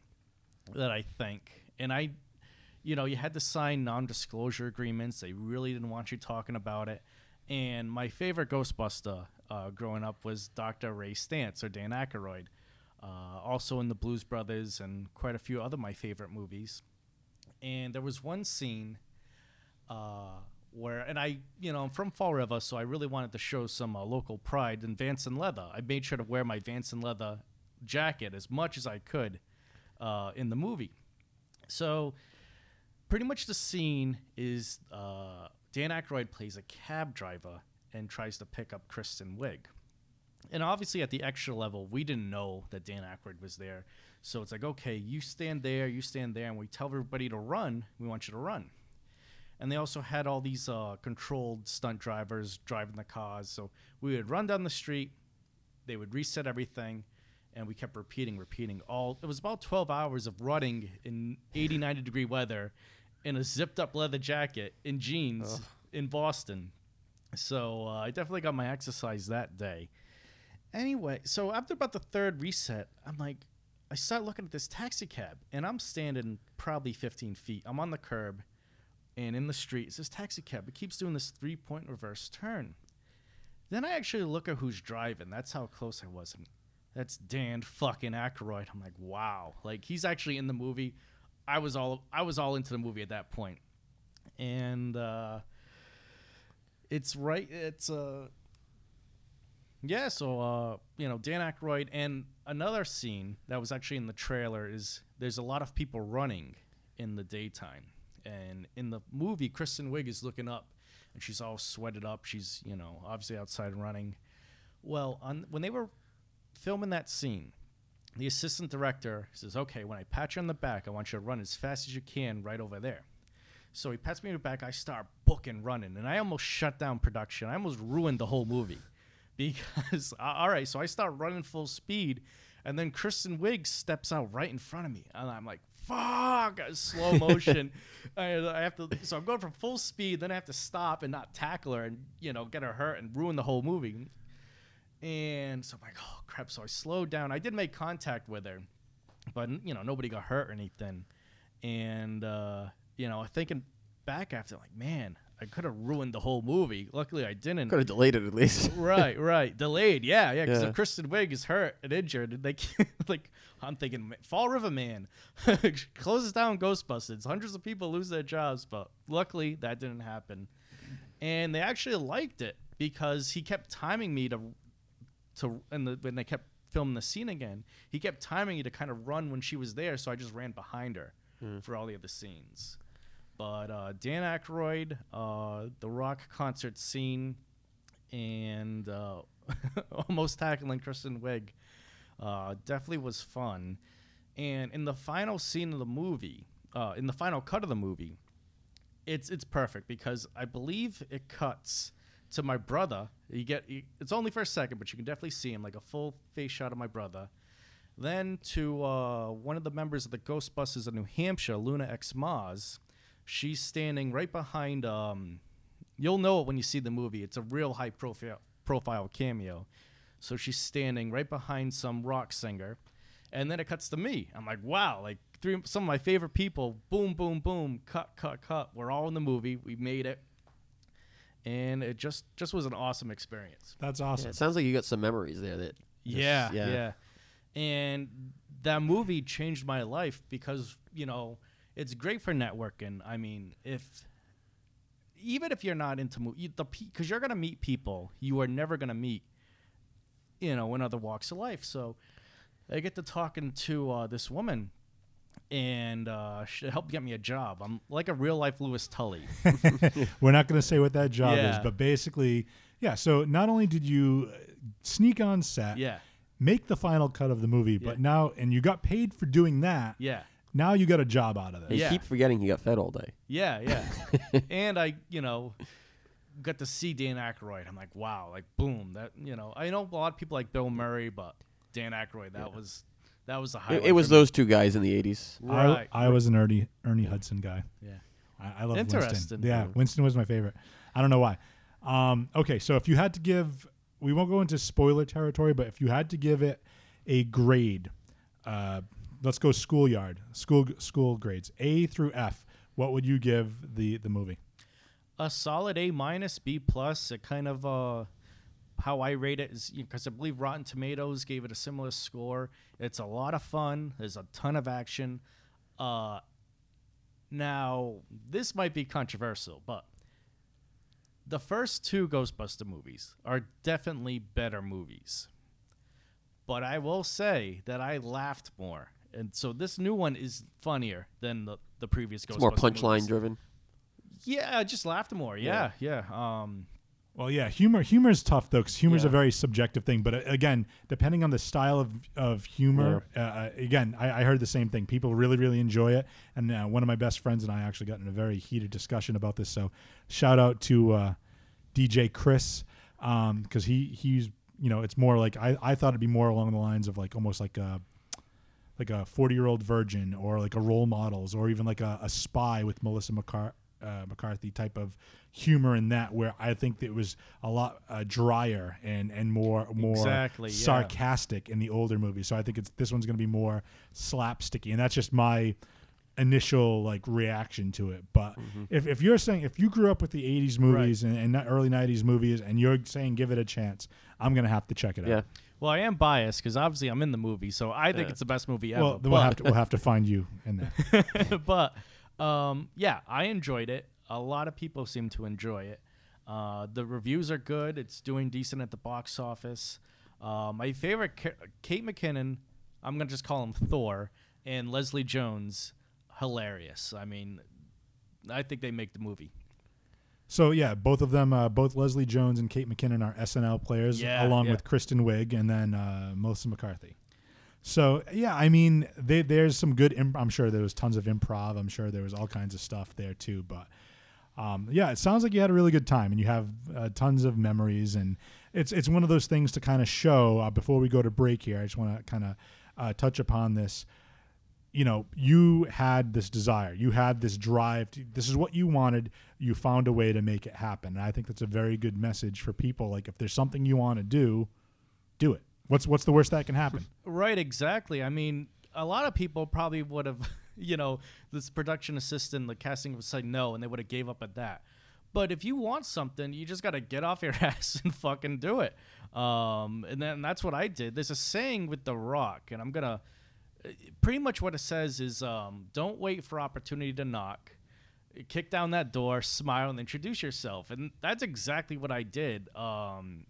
that I think, and I, you know, you had to sign non-disclosure agreements. They really didn't want you talking about it. And my favorite Ghostbuster uh, growing up was Dr. Ray Stantz or Dan Aykroyd, uh, also in the Blues Brothers and quite a few other my favorite movies. And there was one scene uh, where, and I, you know, I'm from Fall River, so I really wanted to show some uh, local pride in Vanson leather. I made sure to wear my Vanson leather jacket as much as I could uh, in the movie. So, pretty much the scene is uh, Dan Aykroyd plays a cab driver and tries to pick up Kristen Wiig. And obviously, at the extra level, we didn't know that Dan Aykroyd was there. So it's like, okay, you stand there, you stand there, and we tell everybody to run. We want you to run. And they also had all these uh, controlled stunt drivers driving the cars. So we would run down the street, they would reset everything, and we kept repeating, repeating. All it was about 12 hours of running in 80, 90 degree weather in a zipped up leather jacket in jeans in Boston. So uh, I definitely got my exercise that day. Anyway, so after about the third reset, I'm like, I start looking at this taxi cab, and I'm standing probably 15 feet. I'm on the curb, and in the street, it's this taxi cab. It keeps doing this three point reverse turn. Then I actually look at who's driving. That's how close I was. And that's Dan fucking Aykroyd. I'm like, wow. Like he's actually in the movie. I was all I was all into the movie at that point. And uh it's right it's uh yeah, so uh, you know, Dan Aykroyd and another scene that was actually in the trailer is there's a lot of people running in the daytime. And in the movie, Kristen Wiig is looking up and she's all sweated up. She's, you know, obviously outside running. Well, on when they were filming that scene, the assistant director says, "Okay, when I pat you on the back, I want you to run as fast as you can right over there." So he pats me on the back. I start booking running, and I almost shut down production. I almost ruined the whole movie because all right. So I start running full speed, and then Kristen Wiig steps out right in front of me, and I'm like, "Fuck!" Slow motion. I, I have to. So I'm going from full speed, then I have to stop and not tackle her, and you know, get her hurt and ruin the whole movie. And so I'm like, oh crap. So I slowed down. I did make contact with her, but you know, nobody got hurt or anything. And uh, you know, thinking back after, like, man, I could have ruined the whole movie. Luckily, I didn't. Could have delayed it at least. right, right. Delayed. Yeah, yeah. Because Yeah. if Kristen Wiig is hurt and injured, they like, I'm thinking, Fall River Man closes down Ghostbusters. Hundreds of people lose their jobs, but luckily that didn't happen. And they actually liked it because he kept timing me to to and the, when they kept filming the scene again, he kept timing me to kind of run when she was there, so I just ran behind her for all the other scenes. But uh, Dan Aykroyd, uh, the rock concert scene, and uh, almost tackling Kristen Wiig uh, definitely was fun. And in the final scene of the movie, uh, in the final cut of the movie, it's it's perfect because I believe it cuts to my brother. You get you, it's only for a second, but you can definitely see him like a full face shot of my brother. Then to uh, one of the members of the Ghostbusters of New Hampshire, Luna X Maz. She's standing right behind. Um, you'll know it when you see the movie. It's a real high profile profile cameo. So she's standing right behind some rock singer, and then it cuts to me. I'm like, wow, like three some of my favorite people. Boom, boom, boom. Cut, cut, cut. We're all in the movie. We made it, and it just just was an awesome experience. That's Yeah, awesome. it sounds like you got some memories there. That just- Yeah, yeah. yeah, And that movie changed my life because, you know, it's great for networking. I mean, if even if you're not into movie, the because you're gonna meet people you are never gonna meet, you know, in other walks of life. So I get to talking to uh, this woman, and uh, she helped get me a job. I'm like a real life Louis Tully. We're not going to say what that job is, but basically, yeah. So not only did you uh, sneak on set, Yeah. make the final cut of the movie, Yeah. but now and you got paid for doing that. Yeah. Now you got a job out of They this. Yeah. keep forgetting he got fed all day. Yeah, yeah. and I, you know, got to see Dan Aykroyd. I'm like, wow, like boom, that you know, I know a lot of people like Bill Murray, but Dan Aykroyd, that was that was the highlight. It, it was for me. those two guys in the 80s. right. I, I was an Ernie Ernie Hudson guy. yeah. I, I love Interesting, Winston. Yeah, dude. Winston was my favorite. I don't know why. Um, okay, so if you had to give, we won't go into spoiler territory, but if you had to give it a grade, uh, let's go schoolyard, school school grades, A through F. What would you give the the movie? a solid A minus, B plus. It kind of uh, how I rate it is because I believe Rotten Tomatoes gave it a similar score. It's a lot of fun. There's a ton of action. Uh, now this might be controversial, but the first two Ghostbuster movies are definitely better movies. But I will say that I laughed more. And so this new one is funnier than the, the previous It's Ghostbuster more punchline driven. Yeah, I just laughed more. Yeah, yeah. Um, Well, yeah, humor humor is tough though, because humor is a very subjective thing. But uh, again, depending on the style of of humor, uh, uh, again, I, I heard the same thing. People really really enjoy it, and uh, one of my best friends and I actually got in a very heated discussion about this. So, shout out to uh, DJ Chris because he he's you know it's more like I I thought it'd be more along the lines of like almost like a like a 40 year old virgin or like a role models or even like a, a spy with Melissa McCar- uh, McCarthy type of humor in that where I think it was a lot uh, drier and and more more Exactly, yeah. sarcastic in the older movies. So I think it's this one's going to be more slapsticky and that's just my initial like reaction to it. But if, if you're saying if you grew up with the 80s movies and, and early 90s movies and you're saying give it a chance, I'm going to have to check it Yeah. out. well, I am biased because obviously I'm in the movie, so I think it's the best movie ever. Well, then we'll have to we'll have to find you in there. but um, yeah, I enjoyed it. A lot of people seem to enjoy it. Uh, the reviews are good. It's doing decent at the box office. Uh, my favorite, Kate McKinnon, I'm gonna just call him Thor, and Leslie Jones, hilarious. I mean, I think they make the movie. So yeah, both of them, uh, both Leslie Jones and Kate McKinnon are SNL players, Yeah, along yeah. with Kristen Wiig and then uh, Melissa McCarthy. So yeah, I mean, they, there's some good. Imp- I'm sure there was tons of improv. I'm sure there was all kinds of stuff there too. But um, yeah, it sounds like you had a really good time and you have uh, tons of memories. And it's it's one of those things to kind of show. Uh, before we go to break here, I just want to kind of uh, touch upon this you know, you had this desire, you had this drive. To, this is what you wanted. You found a way to make it happen. And I think that's a very good message for people. Like, if there's something you want to do, do it. What's what's the worst that can happen? Right, exactly. I mean, a lot of people probably would have, you know, this production assistant, the casting would say no, and they would have gave up at that. But if you want something, you just got to get off your ass and fucking do it. Um, and then that's what I did. There's a saying with The Rock, and I'm gonna. Pretty much what it says is, um, don't wait for opportunity to knock. Kick down that door, smile, and introduce yourself. And that's exactly what I did. Um,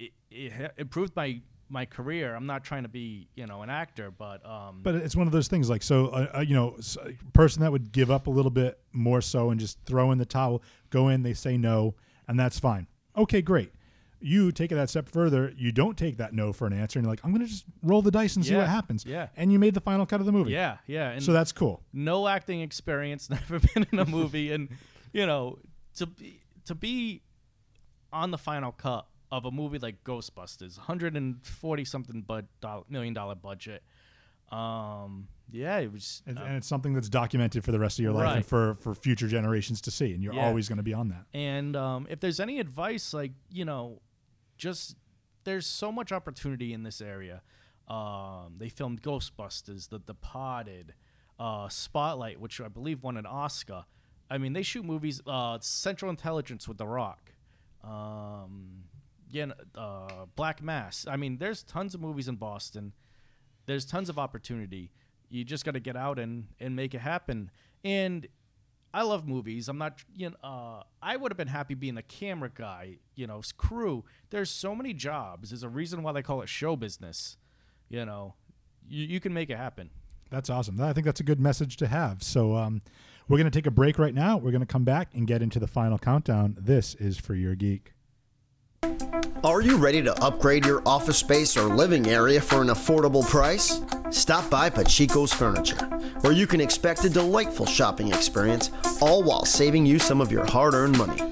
it, it improved my my career. I'm not trying to be, you know, an actor, but um, But it's one of those things. Like, so uh, uh, you know, person that would give up a little bit more so and just throw in the towel, go in, they say no, and that's fine. Okay, great. You take it that step further. You don't take that no for an answer, and you're like, I'm going to just roll the dice and see what happens. yeah. And you made the final cut of the movie. yeah, yeah. And So that's cool. no acting experience, never been in a movie, and you know, to be to be on the final cut of a movie like Ghostbusters, 140 something bud, doll- million dollar budget. Um, yeah, it was. and, uh, and it's something that's documented for the rest of your life and for for future generations to see and you're Yeah. always going to be on that And um, if there's any advice, like you know, just there's so much opportunity in this area. Um, they filmed Ghostbusters, The Departed, uh, Spotlight, which I believe won an Oscar. I mean, they shoot movies. Uh, Central Intelligence with The Rock. Um, yeah, n- uh, Black Mass. I mean, there's tons of movies in Boston. There's tons of opportunity. You just got to get out and and make it happen. And I love movies. I'm not, you know, uh, I would have been happy being a camera guy, you know, crew. There's so many jobs. There's a reason why they call it show business. You know, you, you can make it happen. That's awesome. I think that's a good message to have. So um, we're going to take a break right now. We're going to come back and get into the final countdown. This is for your geek. Are you ready to upgrade your office space or living area for an affordable price? Stop by Pachico's Furniture, where you can expect a delightful shopping experience, all while saving you some of your hard earned money.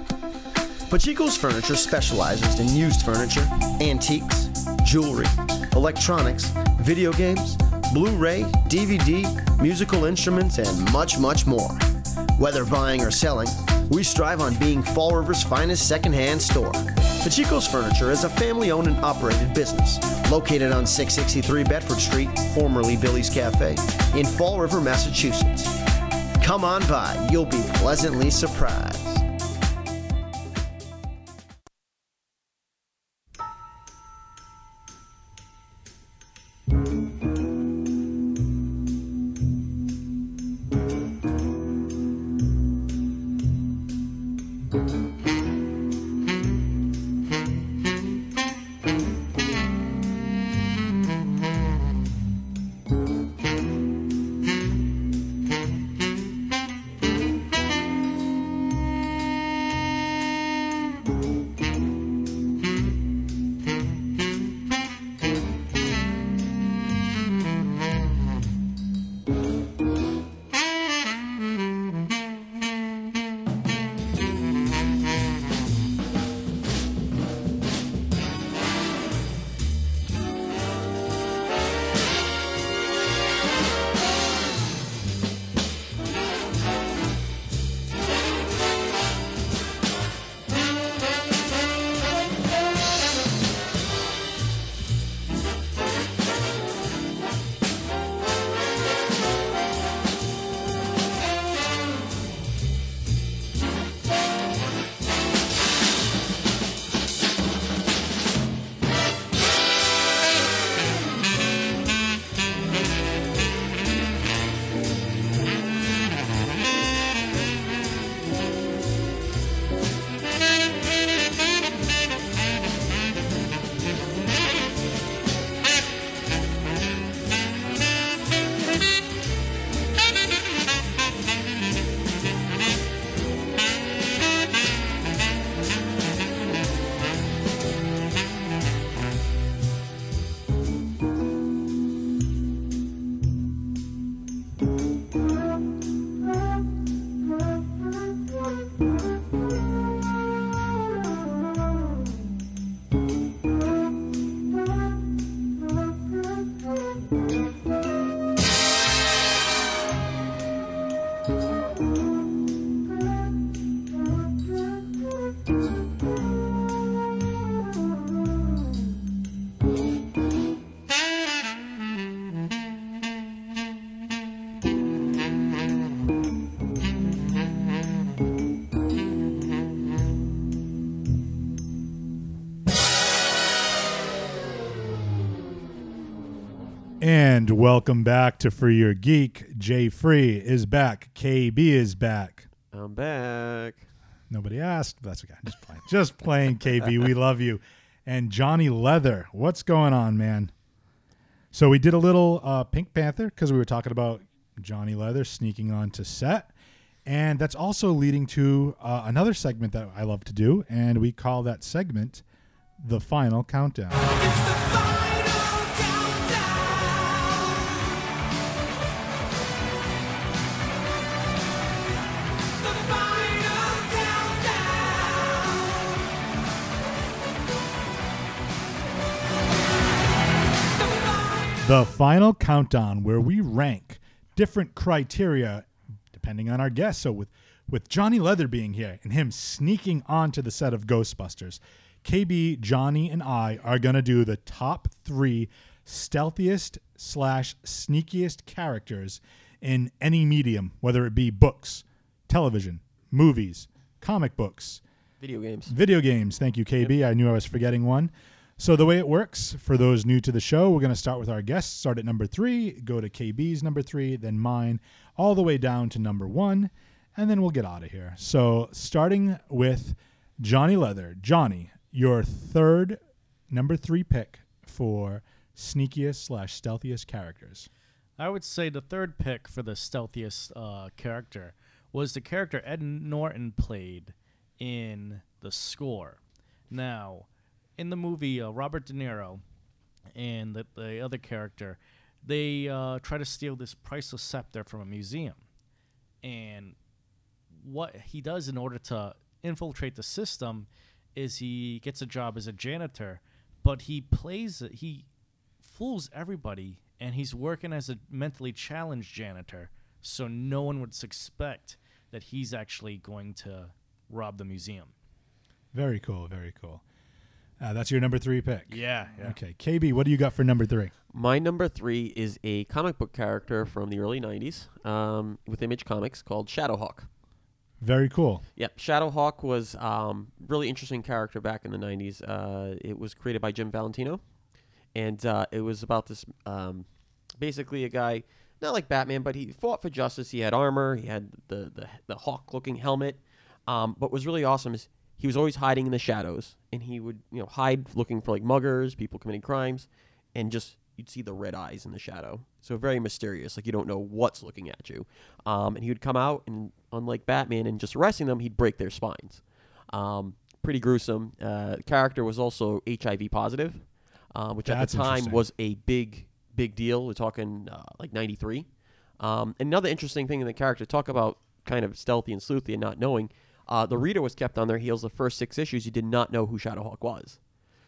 Pachico's Furniture specializes in used furniture, antiques, jewelry, electronics, video games, Blu ray, DVD, musical instruments, and much, much more. Whether buying or selling, we strive on being Fall River's finest secondhand store. Pachico's Furniture is a family owned and operated business located on 663 Bedford Street, formerly Billy's Cafe, in Fall River, Massachusetts. Come on by, you'll be pleasantly surprised. And welcome back to For Your Geek. Jay Free is back. KB is back. I'm back. Nobody asked. But that's okay. Just playing. Just playing, KB. We love you. And Johnny Leather. What's going on, man? So we did a little uh, Pink Panther because we were talking about Johnny Leather sneaking onto set. And that's also leading to uh, another segment that I love to do. And we call that segment The Final Countdown. The final countdown, where we rank different criteria depending on our guests. So with with Johnny Leather being here and him sneaking onto the set of Ghostbusters, KB, Johnny, and I are gonna do the top three stealthiest slash sneakiest characters in any medium, whether it be books, television, movies, comic books, Video games. Video games. Thank you, KB. I knew I was forgetting one. So the way it works for those new to the show, we're going to start with our guests. Start at number three, go to KB's number three, then mine, all the way down to number one. and then we'll get out of here. So, starting with Johnny Leather. Johnny, your third number three pick for sneakiest slash stealthiest characters. I would say the third pick for the stealthiest uh, character was the character Ed Norton played in The Score. Now, in the movie, uh, Robert De Niro and the, the other character, they uh, try to steal this priceless scepter from a museum. And what he does in order to infiltrate the system is he gets a job as a janitor, but he plays it, he fools everybody, and he's working as a mentally challenged janitor, so no one would suspect that he's actually going to rob the museum. Very cool. Very cool. Uh, that's your number three pick. Yeah, yeah. Okay. KB, what do you got for number three? My number three is a comic book character from the early 90s um, with Image Comics called Shadowhawk. Very cool. Yep, Shadowhawk was um, really interesting character back in the 90s. Uh, it was created by Jim Valentino, and uh, it was about this um, basically a guy, not like Batman, but he fought for justice. He had armor, he had the, the, the hawk looking helmet. Um, but what was really awesome is he was always hiding in the shadows, and he would you know hide looking for like muggers, people committing crimes, and just you'd see the red eyes in the shadow. So very mysterious, like you don't know what's looking at you. Um, and he would come out, and unlike Batman and just arresting them, he'd break their spines. Um, pretty gruesome. Uh, the character was also HIV positive, uh, which That's at the time was a big, big deal. We're talking uh, like '93. Um, another interesting thing in the character, talk about kind of stealthy and sleuthy and not knowing. Uh, the reader was kept on their heels the first six issues. You did not know who Shadowhawk was.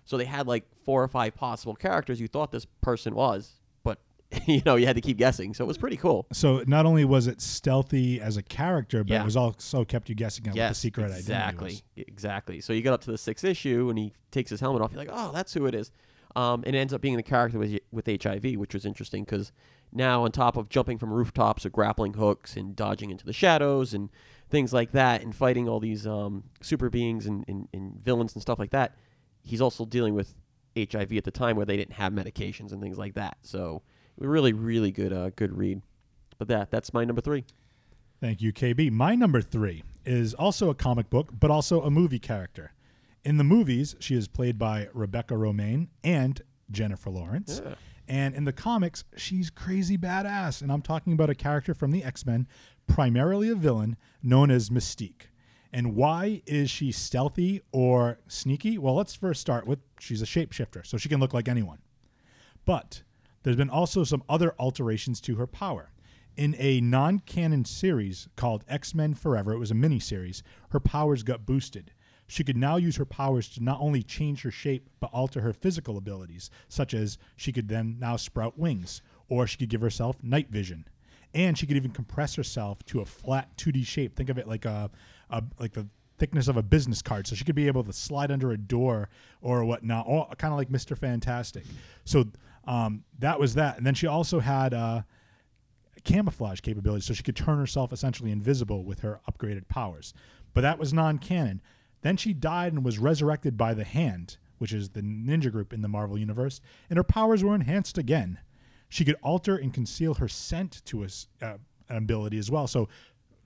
So they had like four or five possible characters you thought this person was, but you know you had to keep guessing. So it was pretty cool. So not only was it stealthy as a character, but Yeah. it was also kept you guessing at what the secret identity exactly, was. exactly. So you get up to the sixth issue, and he takes his helmet off. You're like, oh, that's who it is. Um, and it ends up being the character with with HIV, which was interesting because now on top of jumping from rooftops or grappling hooks and dodging into the shadows and things like that, and fighting all these um, super beings and, and, and villains and stuff like that, he's also dealing with HIV at the time where they didn't have medications and things like that. So really, really good, uh, good read. But that that's my number three. Thank you, KB. My number three is also a comic book, but also a movie character. In the movies, she is played by Rebecca Romijn and Jennifer Lawrence. Yeah. And in the comics, she's crazy badass. And I'm talking about a character from the X Men, primarily a villain, known as Mystique. And why is she stealthy or sneaky? Well, let's first start with she's a shapeshifter, so she can look like anyone. But there's been also some other alterations to her power. In a non canon series called X Men Forever, it was a mini series, her powers got boosted. She could now use her powers to not only change her shape, but alter her physical abilities, such as she could then now sprout wings, or she could give herself night vision. And she could even compress herself to a flat 2D shape. Think of it like a, a like the thickness of a business card. So she could be able to slide under a door or whatnot, kind of like Mr. Fantastic. So um, that was that. And then she also had uh, camouflage capabilities, so she could turn herself essentially invisible with her upgraded powers. But that was non canon. Then she died and was resurrected by the Hand, which is the ninja group in the Marvel Universe, and her powers were enhanced again. She could alter and conceal her scent to a uh, an ability as well. So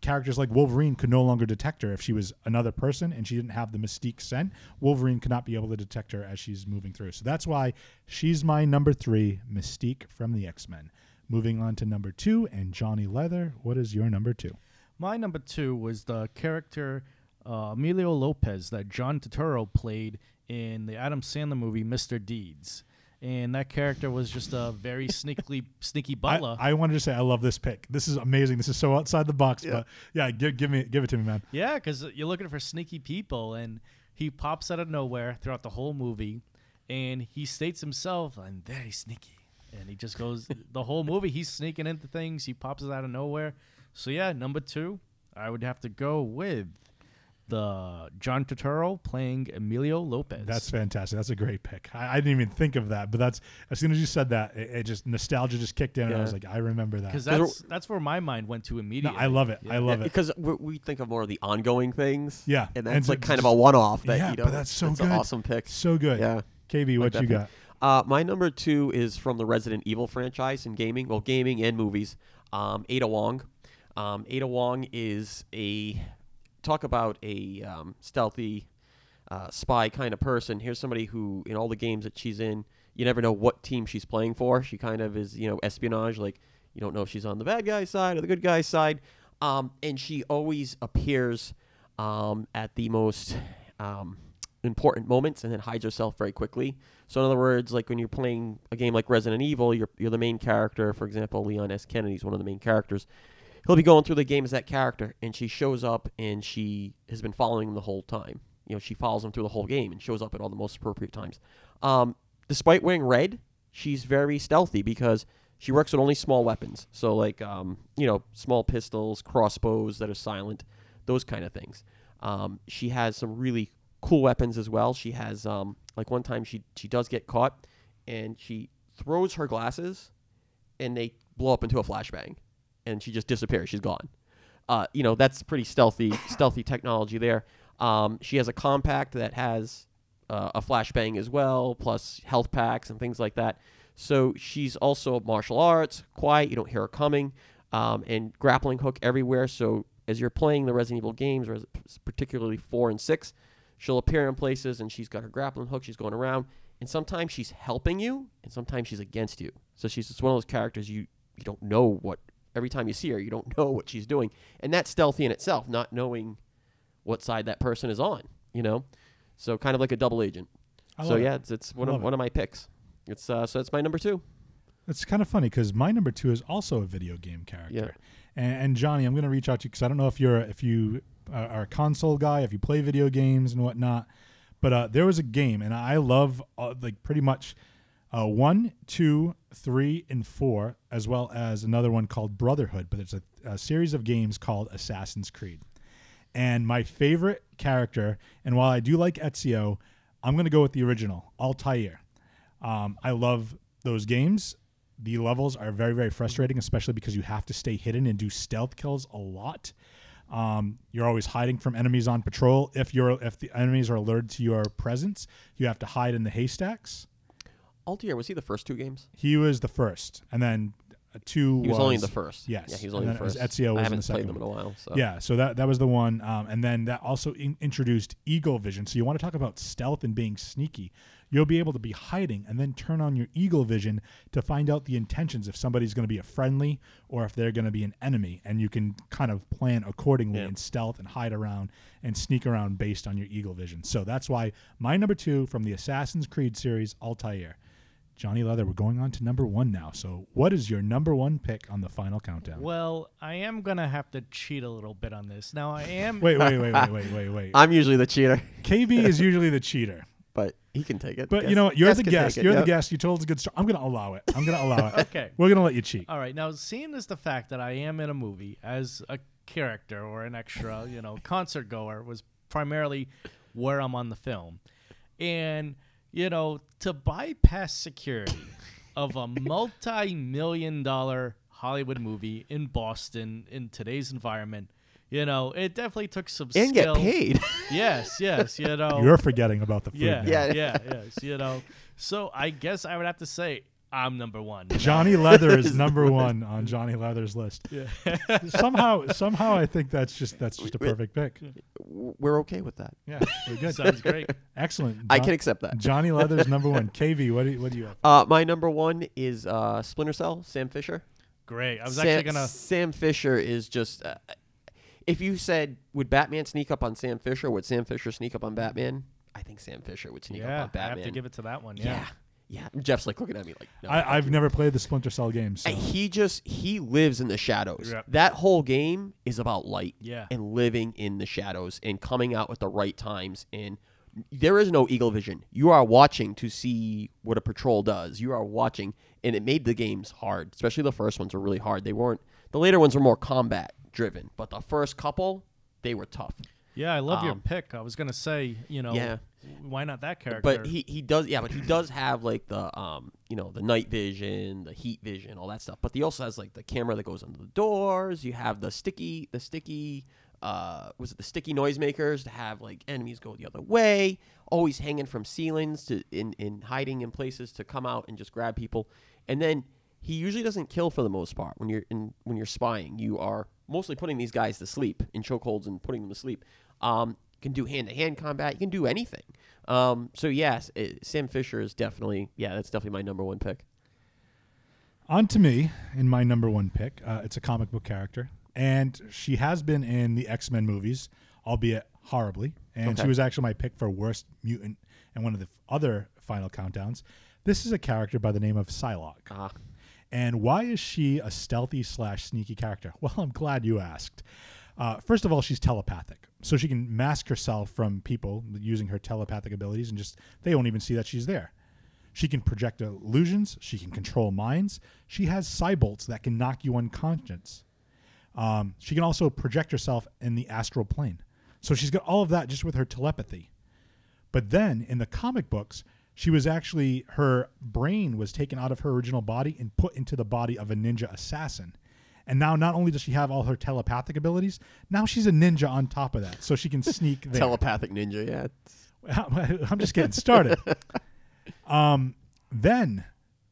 characters like Wolverine could no longer detect her if she was another person and she didn't have the mystique scent. Wolverine could not be able to detect her as she's moving through. So that's why she's my number three, Mystique from the X Men. Moving on to number two, and Johnny Leather. What is your number two? My number two was the character uh, Emilio Lopez that John Turturro played in the Adam Sandler movie Mr. Deeds. And that character was just a very sneakily sneaky butler. I, I wanted to say I love this pick. This is amazing. This is so outside the box, but yeah, give, give me give it to me, man. Yeah, because you're looking for sneaky people, and he pops out of nowhere throughout the whole movie, and he states himself, "I'm very sneaky," and he just goes the whole movie. He's sneaking into things. He pops out of nowhere. So yeah, number two, I would have to go with the John Turturro playing Emilio Lopez. That's fantastic. That's a great pick. I, I didn't even think of that, but that's as soon as you said that, it, it just nostalgia just kicked in, and I was like, I remember that. because that's that's where my mind went to No, immediately. I love it. I love it. because we, we think of more of the ongoing things. Yeah, and and that's so like kind of a one-off. That yeah, you know, but that's so it's good. An awesome pick. So good. Yeah. KB, what Like you that got? Uh, my number two is from the Resident Evil franchise in gaming, well, gaming and movies. Um, Ada Wong. Um, Ada Wong is a talk about a um, stealthy uh, spy kind of person. Here's somebody who, in all the games that she's in, you never know what team she's playing for. She kind of is, you know, espionage. Like you don't know if she's on the bad guy's side or the good guy's side. Um, and she always appears um, at the most um, important moments and then hides herself very quickly. So in other words, like when you're playing a game like Resident Evil, you're you're the main character. For example, Leon S. Kennedy is one of the main characters. He'll be going through the game as that character, and she shows up, and she has been following him the whole time. You know, she follows him through the whole game and shows up at all the most appropriate times. Um, despite wearing red, she's very stealthy because she works with only small weapons. So like, um, you know, small pistols, crossbows that are silent, those kind of things. Um, she has some really cool weapons as well. She has um, like one time she she does get caught, and she throws her glasses, and they blow up into a flashbang, and she just disappears. She's gone. Uh, you know that's pretty stealthy stealthy technology there. Um, she has a compact that has uh, a flashbang as well, plus health packs and things like that. So she's also martial arts, quiet. You don't hear her coming, um, and grappling hook everywhere. So as you're playing the Resident Evil games, particularly four and six, she'll appear in places and she's got her grappling hook. She's going around, and sometimes she's helping you, and sometimes she's against you. So she's just one of those characters you you don't know what. Every time you see her, you don't know what she's doing, and that's stealthy in itself, not knowing what side that person is on. You know, so kind of like a double agent. I so love it. yeah, it's, it's one of it. one of my picks. It's uh, so it's my number two. It's kind of funny because my number two is also a video game character. And, and Johnny, I'm going to reach out to you because I don't know if you're if you are are a console guy, if you play video games and whatnot. But uh, there was a game, and I love uh, like pretty much uh, one, two, three, and four, as well as another one called Brotherhood. But it's a, a series of games called Assassin's Creed. And my favorite character, and while I do like Ezio, I'm going to go with the original, Altair. Um, I love those games. The levels are very, very frustrating, especially because you have to stay hidden and do stealth kills a lot. Um, you're always hiding from enemies on patrol. If you're if the enemies are alerted to your presence, you have to hide in the haystacks. Altair was he the first two games? He was the first, and then uh, two. He was only the first. Yes, Yeah, he was only the was first. Ezio I was in haven't the second played them in a while, so. Yeah, so that that was the one, um, and then that also in, introduced Eagle Vision. So you want to talk about stealth and being sneaky? You'll be able to be hiding and then turn on your Eagle Vision to find out the intentions if somebody's going to be a friendly or if they're going to be an enemy, and you can kind of plan accordingly Yeah. and stealth and hide around and sneak around based on your Eagle Vision. So that's why my number two from the Assassin's Creed series, Altair. Johnny Leather, we're going on to number one now. So, what is your number one pick on the final countdown? Well, I am gonna have to cheat a little bit on this. Now I am. Wait, wait, wait, wait, wait, wait, wait. I'm usually the cheater. KB is usually the cheater. But he can take it. But Guess- you know what? You're guess the guest. You're the yep. guest. You told us a good story. I'm going to allow it. I'm going to allow it. Okay. We're going to let you cheat. All right. Now, seeing as the fact that I am in a movie as a character or an extra, you know, concert goer was primarily where I'm on the film, and you know, to bypass security of a multi-million dollar Hollywood movie in Boston in today's environment. You know, it definitely took some And get skill. paid. Yes, yes. You know, You're forgetting about the food. yeah, now. yeah, yeah, yes. You know, so I guess I would have to say I'm number one. Johnny Leather is number one on Johnny Leather's list. Yeah. somehow, somehow, I think that's just that's just a perfect pick. We're okay with that. Yeah, we're good. Sounds great. Excellent. I can accept that. Johnny Leather's number one. KB, what do you, what do you have? Uh, my number one is uh, Splinter Cell, Sam Fisher. Great. I was Sam, actually gonna. Sam Fisher is just. Uh, if you said would Batman sneak up on Sam Fisher, would Sam Fisher sneak up on Batman? I think Sam Fisher would sneak Yeah, up on Batman. I Batman. have to give it to that one. yeah. Yeah. Yeah, Jeff's like looking at me like. No, I, I've never played the Splinter Cell games. So. And he just he lives in the shadows. Yep. That whole game is about light. Yeah. And living in the shadows and coming out at the right times and there is no eagle vision. You are watching to see what a patrol does. You are watching and it made the games hard. Especially the first ones were really hard. They weren't the later ones were more combat driven, but the first couple they were tough. Yeah, I love your Um, pick. I was gonna say, you know, Yeah. why not that character? But he, he does yeah, but he does have like the um you know the night vision, the heat vision, all that stuff. But he also has like the camera that goes under the doors. You have the sticky the sticky uh was it the sticky noisemakers to have like enemies go the other way, always hanging from ceilings to in in hiding in places to come out and just grab people. And then he usually doesn't kill for the most part. When you're in when you're spying, you are mostly putting these guys to sleep in chokeholds and putting them to sleep. Um, you can do hand to hand combat. You can do anything. Um, so yes, it, Sam Fisher is definitely yeah, that's definitely my number one pick. On to me in my number one pick. Uh, it's a comic book character, and she has been in the X Men movies, albeit horribly. And Okay. she was actually my pick for worst mutant and one of the f- other final countdowns. This is a character by the name of Psylocke. Ah. And why is she a stealthy slash sneaky character? Well, I'm glad you asked. Uh, first of all, she's telepathic, so she can mask herself from people using her telepathic abilities, and just they won't even see that she's there. She can project illusions. She can control minds. She has psi-bolts that can knock you unconscious. Um, she can also project herself in the astral plane. So she's got all of that just with her telepathy. But then in the comic books, she was actually, her brain was taken out of her original body and put into the body of a ninja assassin. And now not only does she have all her telepathic abilities, now she's a ninja on top of that. So she can sneak there. Telepathic ninja, yeah. I'm just getting started. um, then,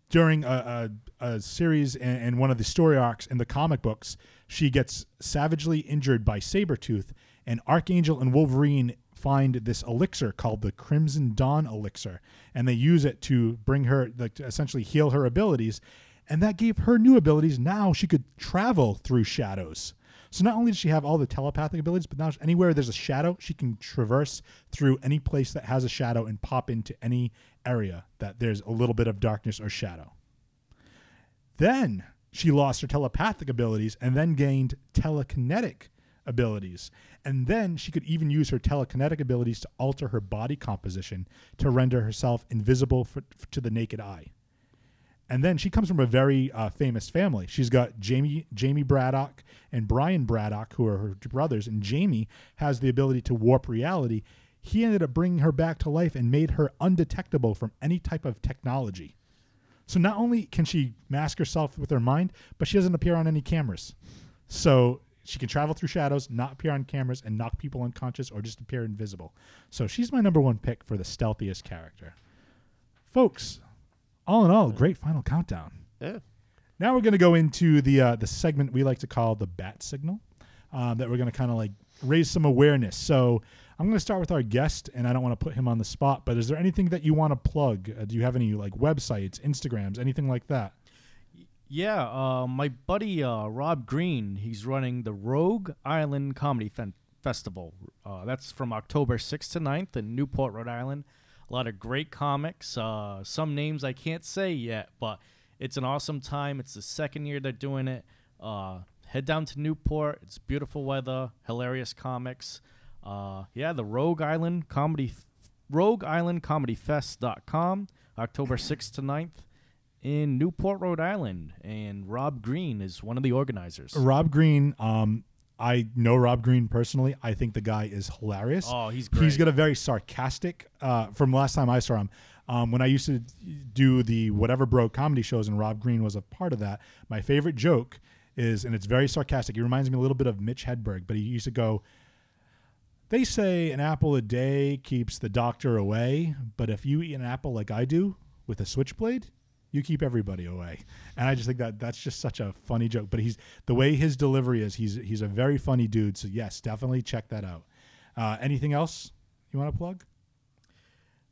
during a, a, a series in one of the story arcs in the comic books, she gets savagely injured by Sabretooth, and Archangel and Wolverine find this elixir called the Crimson Dawn elixir, and they use it to bring her, like, to essentially heal her abilities. And that gave her new abilities. Now she could travel through shadows. So not only does she have all the telepathic abilities, but now anywhere there's a shadow, she can traverse through any place that has a shadow and pop into any area that there's a little bit of darkness or shadow. Then she lost her telepathic abilities and then gained telekinetic abilities. And then she could even use her telekinetic abilities to alter her body composition to render herself invisible for, to the naked eye. And then she comes from a very uh, famous family. She's got Jamie Jamie Braddock and Brian Braddock, who are her brothers. And Jamie has the ability to warp reality. He ended up bringing her back to life and made her undetectable from any type of technology. So not only can she mask herself with her mind, but she doesn't appear on any cameras. So she can travel through shadows, not appear on cameras, and knock people unconscious or just appear invisible. So she's my number one pick for the stealthiest character. Folks, all in all, great final countdown. Yeah. Now we're going to go into the uh, the segment we like to call the bat signal. Um, that we're going to kind of like raise some awareness. So I'm going to start with our guest, and I don't want to put him on the spot. But is there anything that you want to plug? Uh, do you have any like websites, Instagrams, anything like that? Yeah, uh, my buddy uh, Rob Green, he's running the Rogue Island Comedy Festival. Uh, that's from October 6th to 9th in Newport, Rhode Island. A lot of great comics. Uh, some names I can't say yet, but it's an awesome time. It's the second year they're doing it. Uh, head down to Newport. It's beautiful weather, hilarious comics. Uh, yeah, the Rogue Island Comedy, Rogue Island Comedy Fest.com, October 6th to 9th in Newport, Rhode Island, and Rob Green is one of the organizers. Rob Green. Um, I know Rob Green personally. I think the guy is hilarious. Oh, he's He's great. got a very sarcastic. Uh, from last time I saw him, um, when I used to do the whatever bro comedy shows, and Rob Green was a part of that. My favorite joke is, and it's very sarcastic. He reminds me a little bit of Mitch Hedberg, but he used to go. They say an apple a day keeps the doctor away, but if you eat an apple like I do with a switchblade, you keep everybody away. And I just think that that's just such a funny joke. But he's the way his delivery is. He's he's a very funny dude. So yes, definitely check that out. Uh, anything else you want to plug?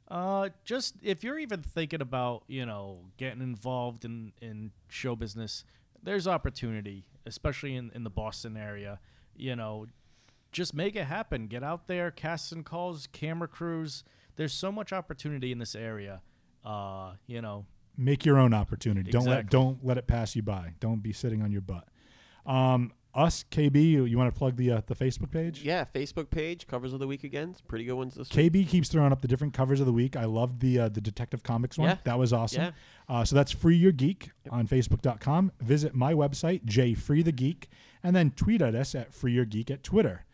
Uh, just if you're even thinking about, you know, getting involved in, in show business, there's opportunity, especially in, in the Boston area. You know, just make it happen. Get out there, casting calls, camera crews. There's so much opportunity in this area. Uh, you know, Make your own opportunity. Don't let don't let it pass you by. Don't be sitting on your butt. Um, us KB, you, you want to plug the uh, the Facebook page? Yeah, Facebook page covers of the week again. It's pretty good ones this week. KB keeps throwing up the different covers of the week. I loved the uh, the Detective Comics one. Yeah. That was awesome. Yeah. Uh, so that's Free Your Geek on Facebook.com. Visit my website, jfreethegeek, and then tweet at us at Free Your Geek at Twitter.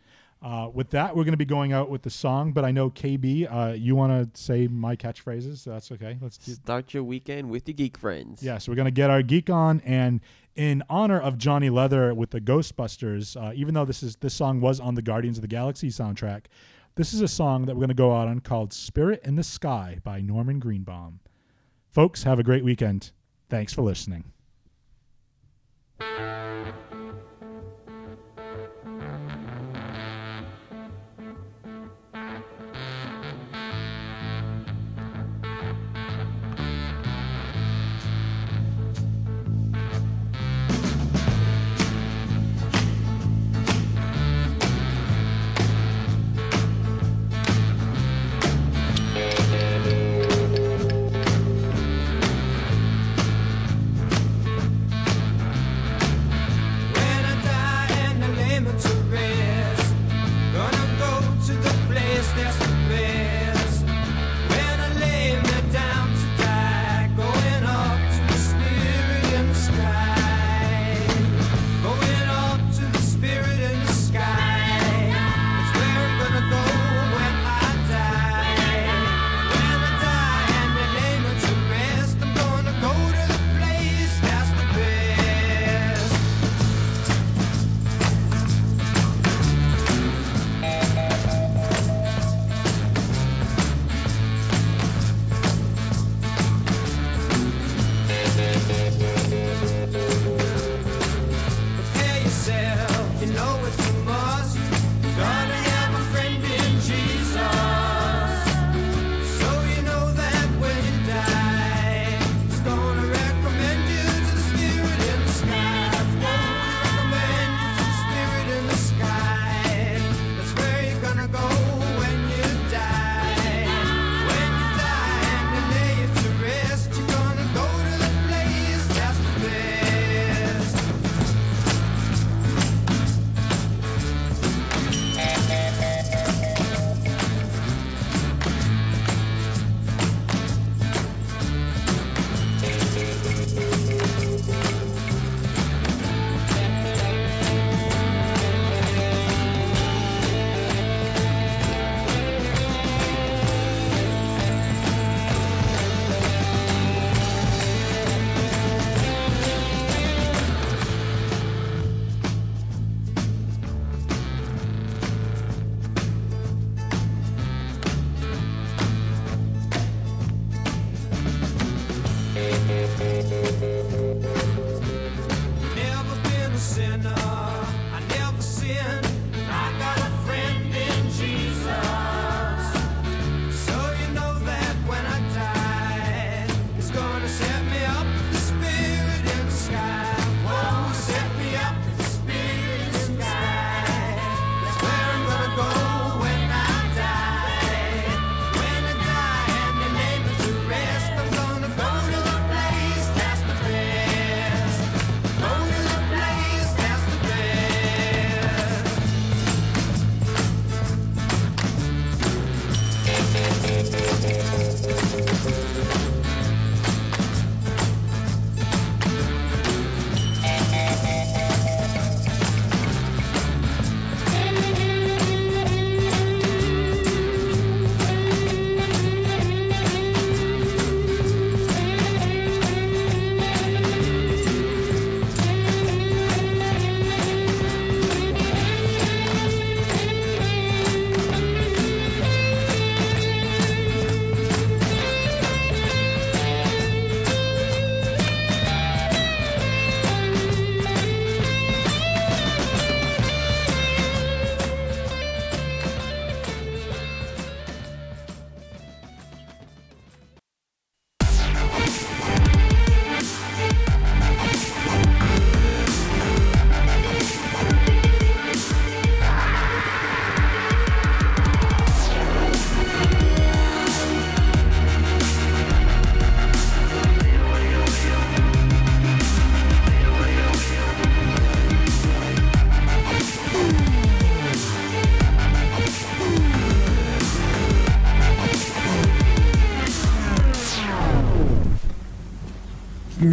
Uh, with that, we're going to be going out with the song, but I know KB, uh, you want to say my catchphrases. So that's okay. Let's do, Start your weekend with your geek friends. yeah, so we're gonna get our geek on, and in honor of Johnny Leather with the Ghostbusters, uh, even though this is this song was on the Guardians of the Galaxy soundtrack, this is a song that we're gonna go out on called "Spirit in the Sky" by Norman Greenbaum. Folks, have a great weekend. Thanks for listening.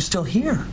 Still here.